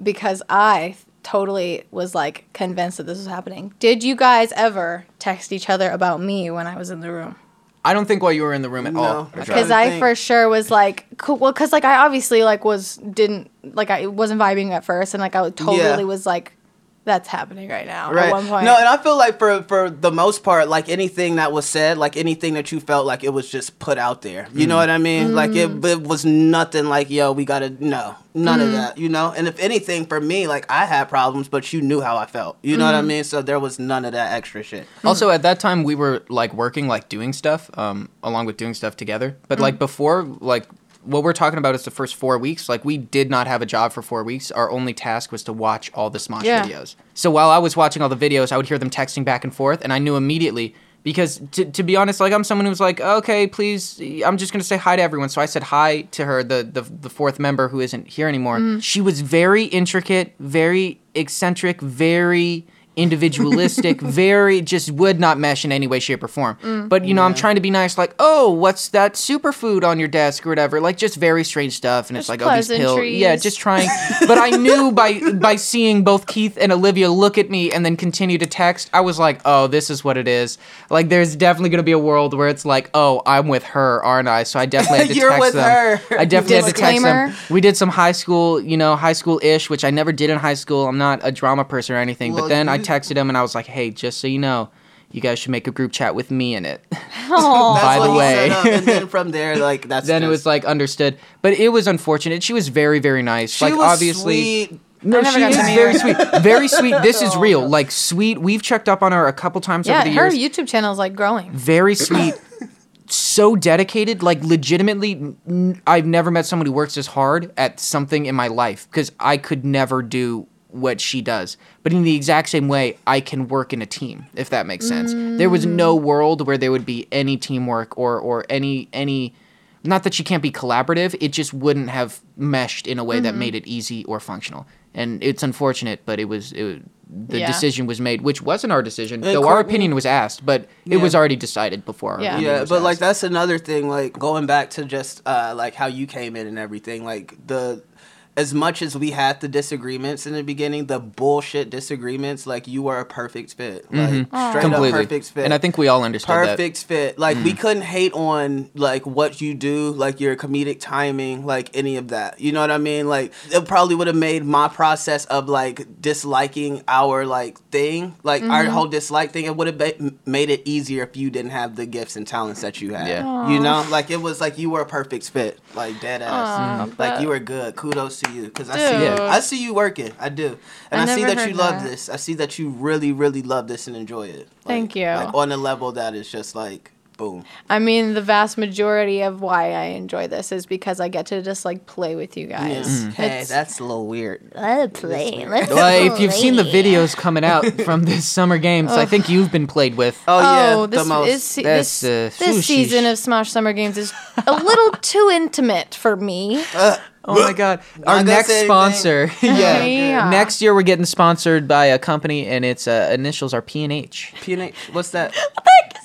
because I totally was like convinced that this was happening. Did you guys ever text each other about me when I was in the room? I don't think while you were in the room at No. all. I'm Rashad. trying Because to I for sure was like, cool. Well, because like I obviously like was didn't like I wasn't vibing at first, and like I totally Yeah. was like, that's happening right now. Right. At one point, No, and I feel like for for the most part, like anything that was said, like anything that you felt like it was just put out there. You Mm. know what I mean? Like Mm. it, it was nothing like, yo, we gotta no, none Mm. of that. You know. And if anything, for me, like I had problems, but you knew how I felt. You know what Mm. I mean? So there was none of that extra shit. Also, at that time, we were like working, like doing stuff, um, along with doing stuff together. But like before, like what we're talking about is the first four weeks. Like we did not have a job for four weeks. Our only task was to watch all the Smosh Yeah. videos. So while I was watching all the videos, I would hear them texting back and forth, and I knew immediately. Because to, to be honest, like I'm someone who's like, okay, please, I'm just gonna say hi to everyone. So I said hi to her, the the, the fourth member who isn't here anymore. Mm-hmm. She was very intricate, very eccentric, very individualistic, very just would not mesh in any way, shape, or form. Mm. But you know, I'm trying to be nice, like, oh, what's that superfood on your desk or whatever, like just very strange stuff. And it's like, oh, these pills, yeah, just trying. but I knew by by seeing both Keith and Olivia look at me and then continue to text, I was like, oh, this is what it is. Like, there's definitely gonna be a world where it's like, oh, I'm with her, aren't I? So I definitely had to You're text with them. her. I definitely had to text them. We did some high school, you know, high school ish, which I never did in high school. I'm not a drama person or anything. Well, but then I you- texted him and I was like, hey, just so you know, you guys should make a group chat with me in it. That's By the way. and then from there, like that's then it just- was like understood. But it was unfortunate. She was very, very nice. she like was obviously sweet. No, I never she got is to meet very her. sweet. Very sweet. This is real. Like sweet. We've checked up on her a couple times yeah, over the years. her years. YouTube channel is like growing. very sweet. so dedicated, like legitimately n- I've never met someone who works as hard at something in my life because I could never do what she does. But in the exact same way, I can work in a team, if that makes sense. There was no world where there would be any teamwork or or any any not that she can't be collaborative, it just wouldn't have meshed in a way that made it easy or functional. And it's unfortunate, but it was it, the Yeah. decision was made, which wasn't our decision, And though our opinion was asked, but it was already decided before. Yeah. opinion Yeah, was but like that's another thing. Like going back to just uh, like how you came in and everything. Like the as much as we had the disagreements in the beginning, the bullshit disagreements, like you were a perfect fit. Like mm-hmm. straight Mm-hmm. completely. up perfect fit. And I think we all understood that. perfect fit. Like we mm. couldn't hate on like what you do, like your comedic timing, like any of that. You know what I mean? Like it probably would have made my process of like disliking our like thing, like our mm-hmm. whole dislike thing. It would have ba- made it easier if you didn't have the gifts and talents that you had. Yeah. You know, like it was like you were a perfect fit, like dead ass. Aw, mm. Like but- you were good. Kudos to you, because I see, Dude. I see you working. I do, and I I, see that you love that. this. I see that you really, really love this and enjoy it. Thank you. Like on a level that is just like boom. I mean, the vast majority of why I enjoy this is because I get to just like play with you guys. Mm. Hey, that's a little weird. Let's play. Let's Well, if you've seen the videos coming out from this summer games, I think you've been played with. Oh, yeah, Oh, this the most. is this, uh, this season of Smosh Summer Games is a little too intimate for me. Oh my god. Our next sponsor. yeah. Yeah. Next year we're getting sponsored by a company and its uh, initials are P and H. P and H. PNH, what's that?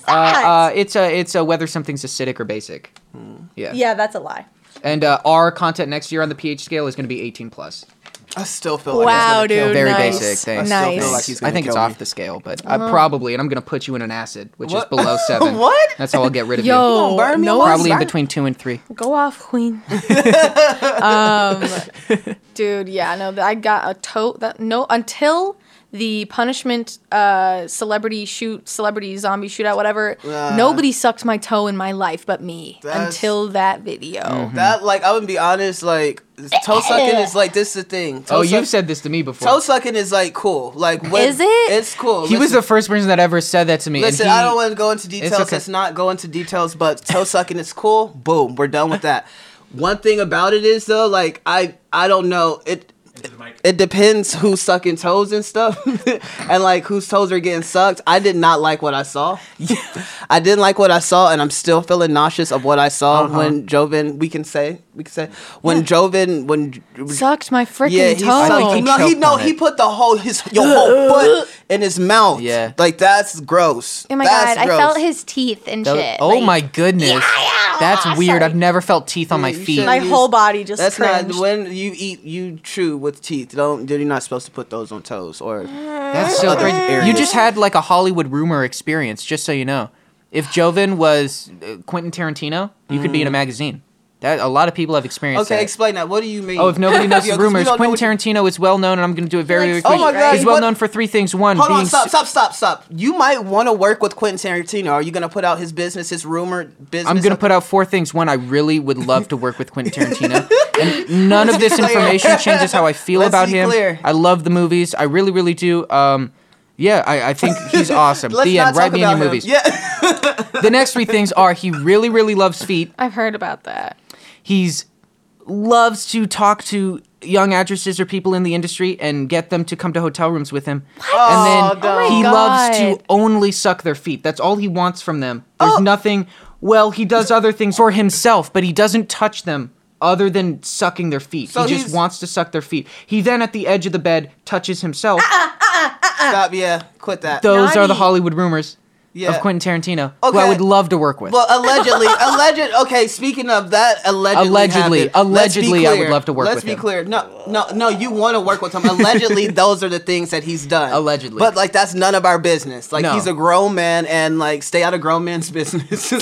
Uh, uh, it's a it's a whether something's acidic or basic. Yeah. Yeah, that's a lie. And uh, our content next year on the pH scale is going to be 18 plus. I still feel like Wow, it's gonna kill dude, me. Very nice. basic. Thanks. I still feel like he's I gonna think it's kill off the scale, but uh, probably, and I'm going to put you in an acid, which What? is below seven. What? That's how I'll get rid of you. Yo, burn me no, alive? Probably in between two and three. go off, Queen. um, dude, yeah, no, I got a toe. That no, until the punishment, uh, celebrity shoot, celebrity zombie shootout, whatever. Uh, nobody sucked my toe in my life but me until that video. Mm-hmm. That like I would be honest, like toe sucking is like this is the thing. Toe Oh, suck- you've said this to me before. toe sucking is like cool. Like when, Is it? It's cool. he was the first person that ever said that to me. Listen, he, I don't want to go into details. okay. Let's not go into details, but toe sucking is cool. Boom, we're done with that. One thing about it is though, like I I don't know it. It depends who's sucking toes and stuff, and like whose toes are getting sucked. I did not like what I saw. I didn't like what I saw, and I'm still feeling nauseous of what I saw Uh-huh. when Joven. We can say we can say when Joven when Sucked my freaking yeah, he, toe. I he no, he no, he put the whole his your whole foot in his mouth. Yeah. like that's gross. oh my That's god, I felt his teeth and That- shit. oh like, my goodness. That's weird. I've never felt teeth on my feet. My whole body just That's cringed. not when you eat. You chew with teeth. Don't. You're not supposed to put those on toes or. That's so crazy. You just had like a Hollywood rumor experience, just so you know. If Joven was uh, Quentin Tarantino, you could be in a magazine. That a lot of people have experienced. Okay, that. explain that. What do you mean? Oh, if nobody knows Yeah, the 'cause we rumors, don't know Quentin what- Tarantino is well known, and I'm going to do it very, very Oh my God, He's well what- known for three things. One, Hold being on, stop, stop, stop, stop. You might want to work with Quentin Tarantino. Are you gonna put out his business, his rumored business? I'm going to put out four things. One, I really would love to work with Quentin Tarantino. and none of this information changes how I feel Let's about him. clear. I love the movies. I really, really do. Um, yeah, I, I think he's awesome. Let's the not end. Write talk me in your him. movies. Yeah. The next three things are he really, really loves feet. I've heard about that. He's loves to talk to young actresses or people in the industry and get them to come to hotel rooms with him. Oh, And then. Oh my he loves to only suck their feet. That's all he wants from them. There's Oh. nothing. Well, he does other things for himself, but he doesn't touch them other than sucking their feet. So he just wants to suck their feet. He then at the edge of the bed touches himself. Ah, Stop. Yeah, quit that. Those are the Hollywood rumors Yeah. of Quentin Tarantino, who I would love to work with. Well, allegedly, alleged. Okay, speaking of that, allegedly, Allegedly, happened. Allegedly, I would love to work with. Let's be him. clear. No, no, no. You want to work with him. Allegedly, those are the things that he's done. Allegedly. but like that's none of our business. Like No. he's a grown man, and like stay out of grown men's business.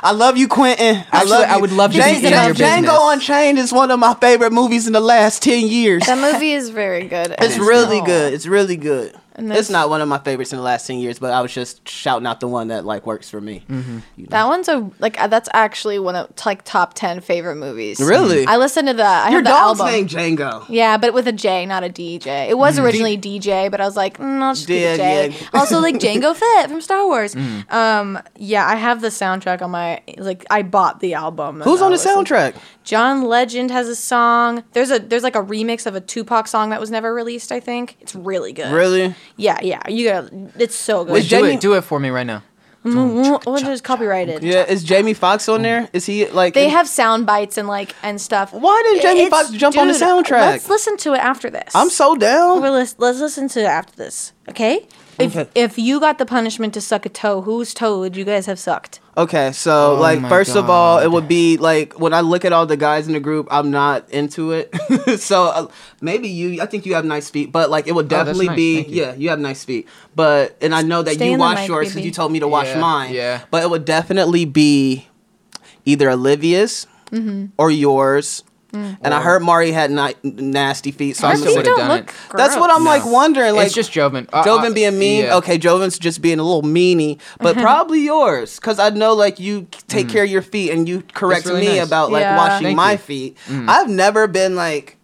I love you, Quentin. I love you. I would love to be Django, in your Django business. Unchained is one of my favorite movies in the last ten years. That movie is very good. It's and really no. good. It's really good. And It's not one of my favorites in the last ten years, but I was just shouting out the one that like works for me. Mm-hmm. You know? That one's a like uh, that's actually one of like top ten favorite movies. Really? I listened to the I Your have the dog's album. named Jango. Yeah, but with a J, not a DJ. It was originally DJ, but I was like, mm, I'll just keep Yeah, yeah. Also, like Jango Fett from Star Wars. Mm. Um, yeah, I have the soundtrack on my like. I bought the album. Who's on the listened- soundtrack? John Legend has a song. There's a there's like a remix of a Tupac song that was never released. I think it's really good. Really? Yeah, yeah. You got it's so good. Wait, Is do Jamie- it, do it for me right now. Mm, What is copyrighted? Yeah, is Jamie Foxx on there? Is he like? They in- have sound bites and like and stuff. Why didn't Jamie It's- Foxx jump on the soundtrack? Let's listen to it after this. I'm so down. We're lis- let's listen to it after this, okay? If if you got the punishment to suck a toe, whose toe would you guys have sucked? Okay, so Oh like my first of all, it would be like when I look at all the guys in the group, I'm not into it. so uh, maybe you, I think you have nice feet, but like it would Oh, definitely nice, be you. yeah, you have nice feet. But and I know that Stay you wash mic, yours because you told me to wash Yeah, mine. yeah. But it would definitely be either Olivia's Mm-hmm. or yours. Mm. And I heard Mari had ni- nasty feet, so I I'm still Her feet would've don't done look. it. That's what I'm No. like wondering. Like it's just Joven. Uh, Joven uh, being mean. yeah. Okay, Joven's just being a little meanie, but probably yours, because I know like you take care of your feet and you correct really me nice. about like Yeah. washing Thank my you. feet. I've never been like,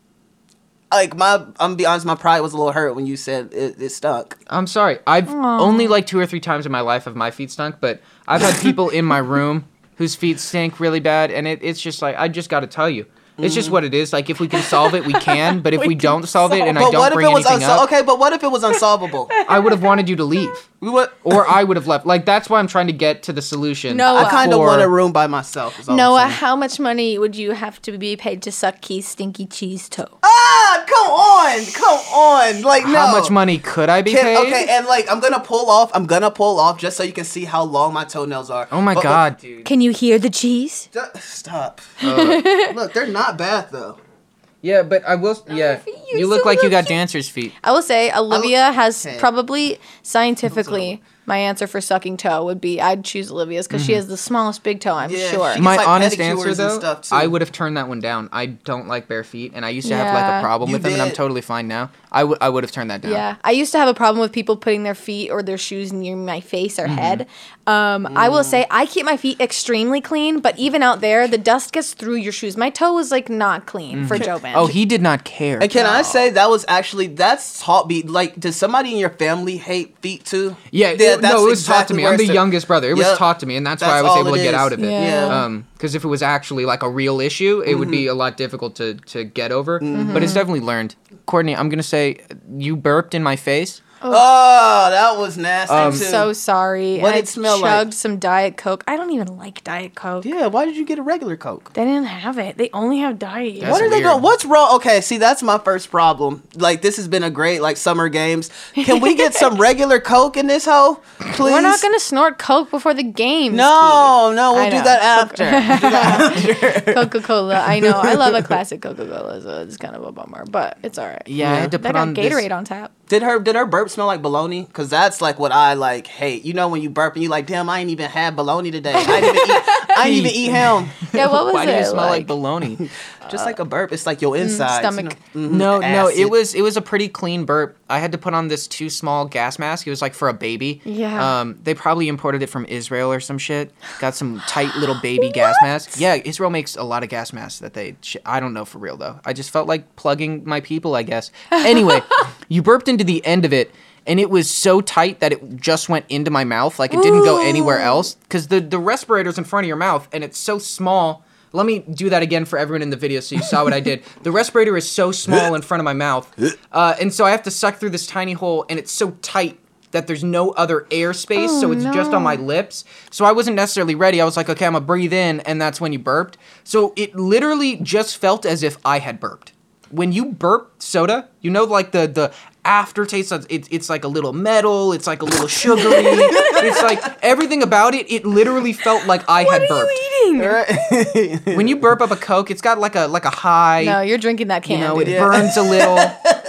like my. I'm gonna be honest, my pride was a little hurt when you said it, it stunk. I'm sorry. I've only like two or three times in my life have my feet stunk, but I've had people in my room whose feet stink really bad, and it, it's just like I just got to tell you, it's just mm. what it is. Like if we can solve it, we can. But if we, don't solve it, and I but don't what if bring it was anything up, okay? But what if it was unsolvable? I would have wanted you to leave, we would. or I would have left. Like that's why I'm trying to get to the solution. No, I kind of want a room by myself. is all I'm Noah, how much money would you have to be paid to suck Keith's stinky cheese toe? Ah, come on, come on. Like no. How much money could I be Can- paid? okay, and like I'm gonna pull off. I'm gonna pull off just so you can see how long my toenails are. Oh my But- god, dude. Can you hear the cheese? Ju- Stop. Look, they're not bad though. Yeah, but I will. Yeah, you're you look so like you got lucky. dancer's feet. I will say Olivia has Okay. probably scientifically my answer for sucking toe would be I'd choose Olivia's because she mm-hmm. has the smallest big toe. I'm Yeah, sure. My like honest answer and though. I would have turned that one down. I don't like bare feet, and I used to have like a problem You with them, and I'm totally fine now. I would I would have turned that down. Yeah, I used to have a problem with people putting their feet or their shoes near my face Mm-hmm. or head. Um, I will say I keep my feet extremely clean, but even out there, the dust gets through your shoes. My toe was like not clean for Joven. Oh, he did not care. And can I say that was actually that's taught me like does somebody in your family hate feet too? Yeah, it- no, it was taught to me. I'm the youngest brother. It was taught to me, and that's, why I was able to it get out of it. Yeah. Yeah. Um, because if it was actually like a real issue, it would be Mm-hmm. a lot difficult to to get over. But it's definitely learned. Courtney, I'm gonna say you burped in my face. Oh, ah, that was nasty I'm too. so sorry. What did it smell I like? chugged some Diet Coke. I don't even like Diet Coke. yeah, why did you get a regular Coke? They didn't have it. They only have Diet. That's what are they weird. going? What's wrong? Okay, see, that's my first problem. Like, this has been a great like summer games. Can we get some regular Coke in this hoe, please? We're not gonna snort Coke before the game. No, no, we'll do that after. Coca Cola. I know. I love a classic Coca Cola, so it's kind of a bummer, but it's all right. Yeah, I had to They put got on Gatorade this. on tap. Did her did her burp smell like bologna? Cause that's like what I like hate. You know when you burp and you like, damn, I ain't even had bologna today. I ain't even eat. I ain't even eat ham. Yeah, what was Why it? do you smell like, like baloney? Just like a burp, it's like your insides. you stomach. know? Mhm, No, no, it was it was a pretty clean burp. I had to put on this too small gas mask. It was like for a baby. Yeah. Um, they probably imported it from Israel or some shit. Got some tight little baby gas mask. Yeah, Israel makes a lot of gas masks that they. Sh- I don't know for real though. I just felt like plugging my people. I guess. Anyway, you burped into the end of it. And it was so tight that it just went into my mouth, like it didn't go anywhere else. Because the the respirator's in front of your mouth, and it's so small. Let me do that again for everyone in the video so you saw what I did. The respirator is so small in front of my mouth. Uh, and so I have to suck through this tiny hole, and it's so tight that there's no other air space, so Oh, it's just on my lips. So I wasn't necessarily ready. I was like, okay, I'm gonna breathe in, and that's when you burped. So it literally just felt as if I had burped. When you burp soda, you know, like the the aftertaste. It's, it's it's like a little metal. It's like a little sugary. it's like everything about it. It literally felt like I had burped. Right? When you burp up a Coke, it's got like a like a high. No, you're drinking that you can. know, it dude. burns a little.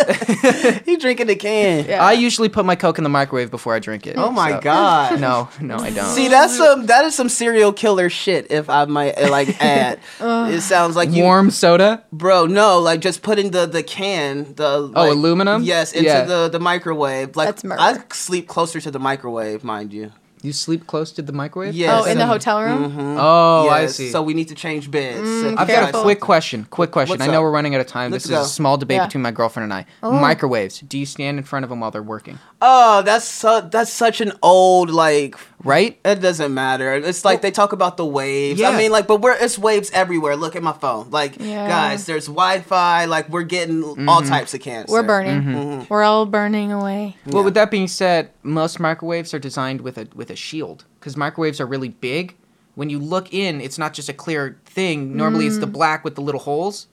he drinking the can. Yeah. I usually put my Coke in the microwave before I drink it. Oh my so- god. No, no, I don't. See, that's some that is some serial killer shit. If I might uh, like add, it sounds like you, Warm soda. bro. No, like just putting the the can, the Oh, like- aluminum? Yes, into Yeah. the the microwave. Like That's. I sleep closer to the microwave, mind you. You sleep close to the microwave? Yes. Oh, in the Mm. hotel room? Oh, I see. So we need to change beds. Mm, I've you got a quick question. Quick question. What's I know up? we're running out of time. Let's this go. is a small debate Yeah. between my girlfriend and I. Oh. Microwaves. Do you stand in front of them while they're working? Oh, that's su- that's such an old like. Right? It doesn't matter. It's like they talk about the waves. Yeah. I mean, like, but we're it's waves everywhere. Look at my phone. Like, Yeah. guys, there's Wi-Fi. Like, we're getting Mm-hmm. all types of cancer. We're burning. Mm-hmm. We're all burning away. Well, with that being said, most microwaves are designed with a with a shield because microwaves are really big. When you look in, it's not just a clear thing. Normally, it's the black with the little holes.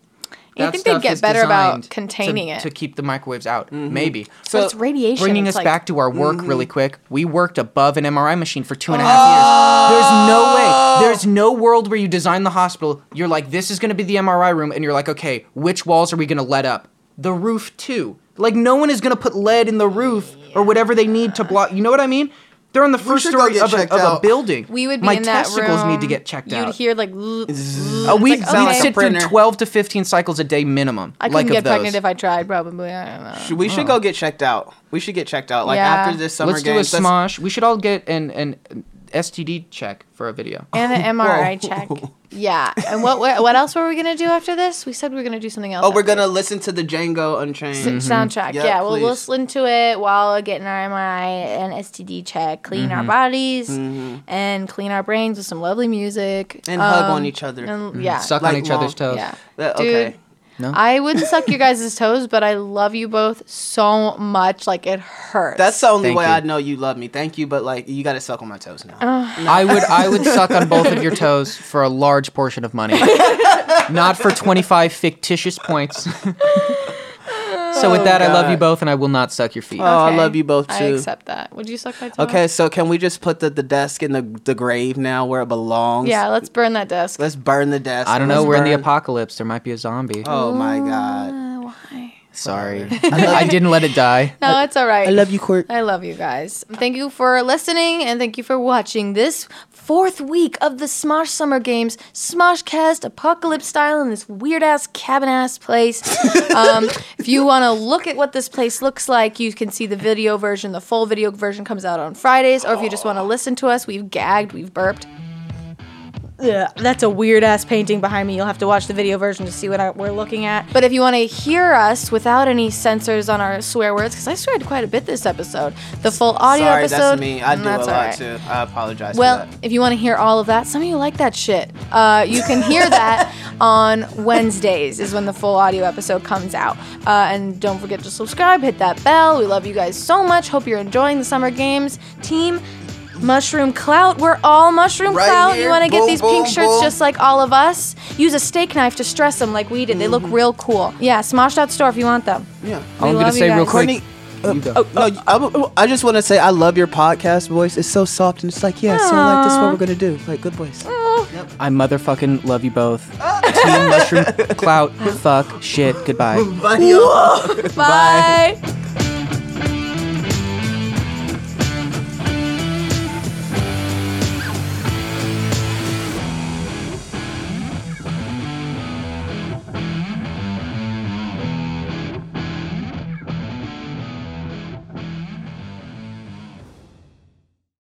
You That think they'd get better about containing to, it. to keep the microwaves out. Maybe. So it's radiation. Bringing it's us like- back to our work Mm-hmm. really quick, we worked above an MRI machine for two and a half years. There's no way. There's no world where you design the hospital. You're like, this is going to be the MRI room, and you're like, okay, which walls are we going to let up? The roof too. Like no one is going to put lead in the roof or whatever they need to block. You know what I mean? They're on the first should story of, a, of a building. We would be My in that testicles room. need to get checked You'd out. hear like. Uh, we'd, like, we'd okay. sit through 12 to 15 cycles a day minimum. I couldn't of get those. pregnant if I tried. Probably. I don't know. We should go get checked out. We should get checked out. Like Yeah. after this summer Let's do a smosh. We should all get an, an STD check for a video. And an MRI Whoa. check. Yeah. And what, what what else were we gonna do after this? We said we were gonna do something else. Oh, we're after gonna listen to the Django Unchained. S- soundtrack. Yeah, Yeah, we'll please. listen to it while getting our MRI and STD check, clean our bodies, and clean our brains with some lovely music And hug Um, on each other. and- yeah, Suck Like on each other's toes. yeah. Uh, Dude, okay. No? I wouldn't suck your guys' toes, but I love you both so much. Like it hurts. That's the only Thank way you. I know you love me. Thank you, but like you gotta suck on my toes now. I would I would suck on both of your toes for a large portion of money. Not for 25 fictitious points. so with that, I love you both and I will not suck your feet. Oh, I love you both too. I accept that. Would you suck my toe? Okay, so can we just put the, the desk in the, the grave now where it belongs? Yeah, let's burn that desk. Let's burn the desk. I don't Let's know, we're in the burn- apocalypse. There might be a zombie. Oh my god. Uh, why? Sorry. I didn't let it die. No, it's all right. I love you, Court. I love you guys. Thank you for listening and thank you for watching this fourth week of the Smosh Summer Games Smoshcast Apocalypse style in this weird ass cabin ass place. um, if you want to look at what this place looks like, you can see the video version. The full video version comes out on Fridays. Or if you just want to listen to us, we've gagged, we've burped. Yeah, that's a weird ass painting behind me. You'll have to watch the video version to see what I, we're looking at. But if you want to hear us without any censors on our swear words, because I sweared quite a bit this episode, the full audio Sorry, episode. that's me. I mm, do a lot alright. too. I apologize Well, for that. if you want to hear all of that, some of you like that shit. Uh, you can hear that on Wednesdays is when the full audio episode comes out. Uh, and don't forget to subscribe, hit that bell. We love you guys so much. Hope you're enjoying the summer games. Team Mushroom Clout. We're all Mushroom Right Clout. here. You want to get Boom, these pink boom, shirts boom. just like all of us? Use a steak knife to stress them like we did. They look Mm-hmm. real cool. Yeah, Smosh.store if you want them. Yeah. We I'm love gonna you say real guys. quick. Courtney, You go. no, I, I just want to say I love your podcast voice. It's so soft and it's like, yeah, so like this is what we're gonna do. Like good voice. I motherfucking love you both. Team Mushroom Clout. Fuck. Shit. Goodbye. Bye, y'all. Bye.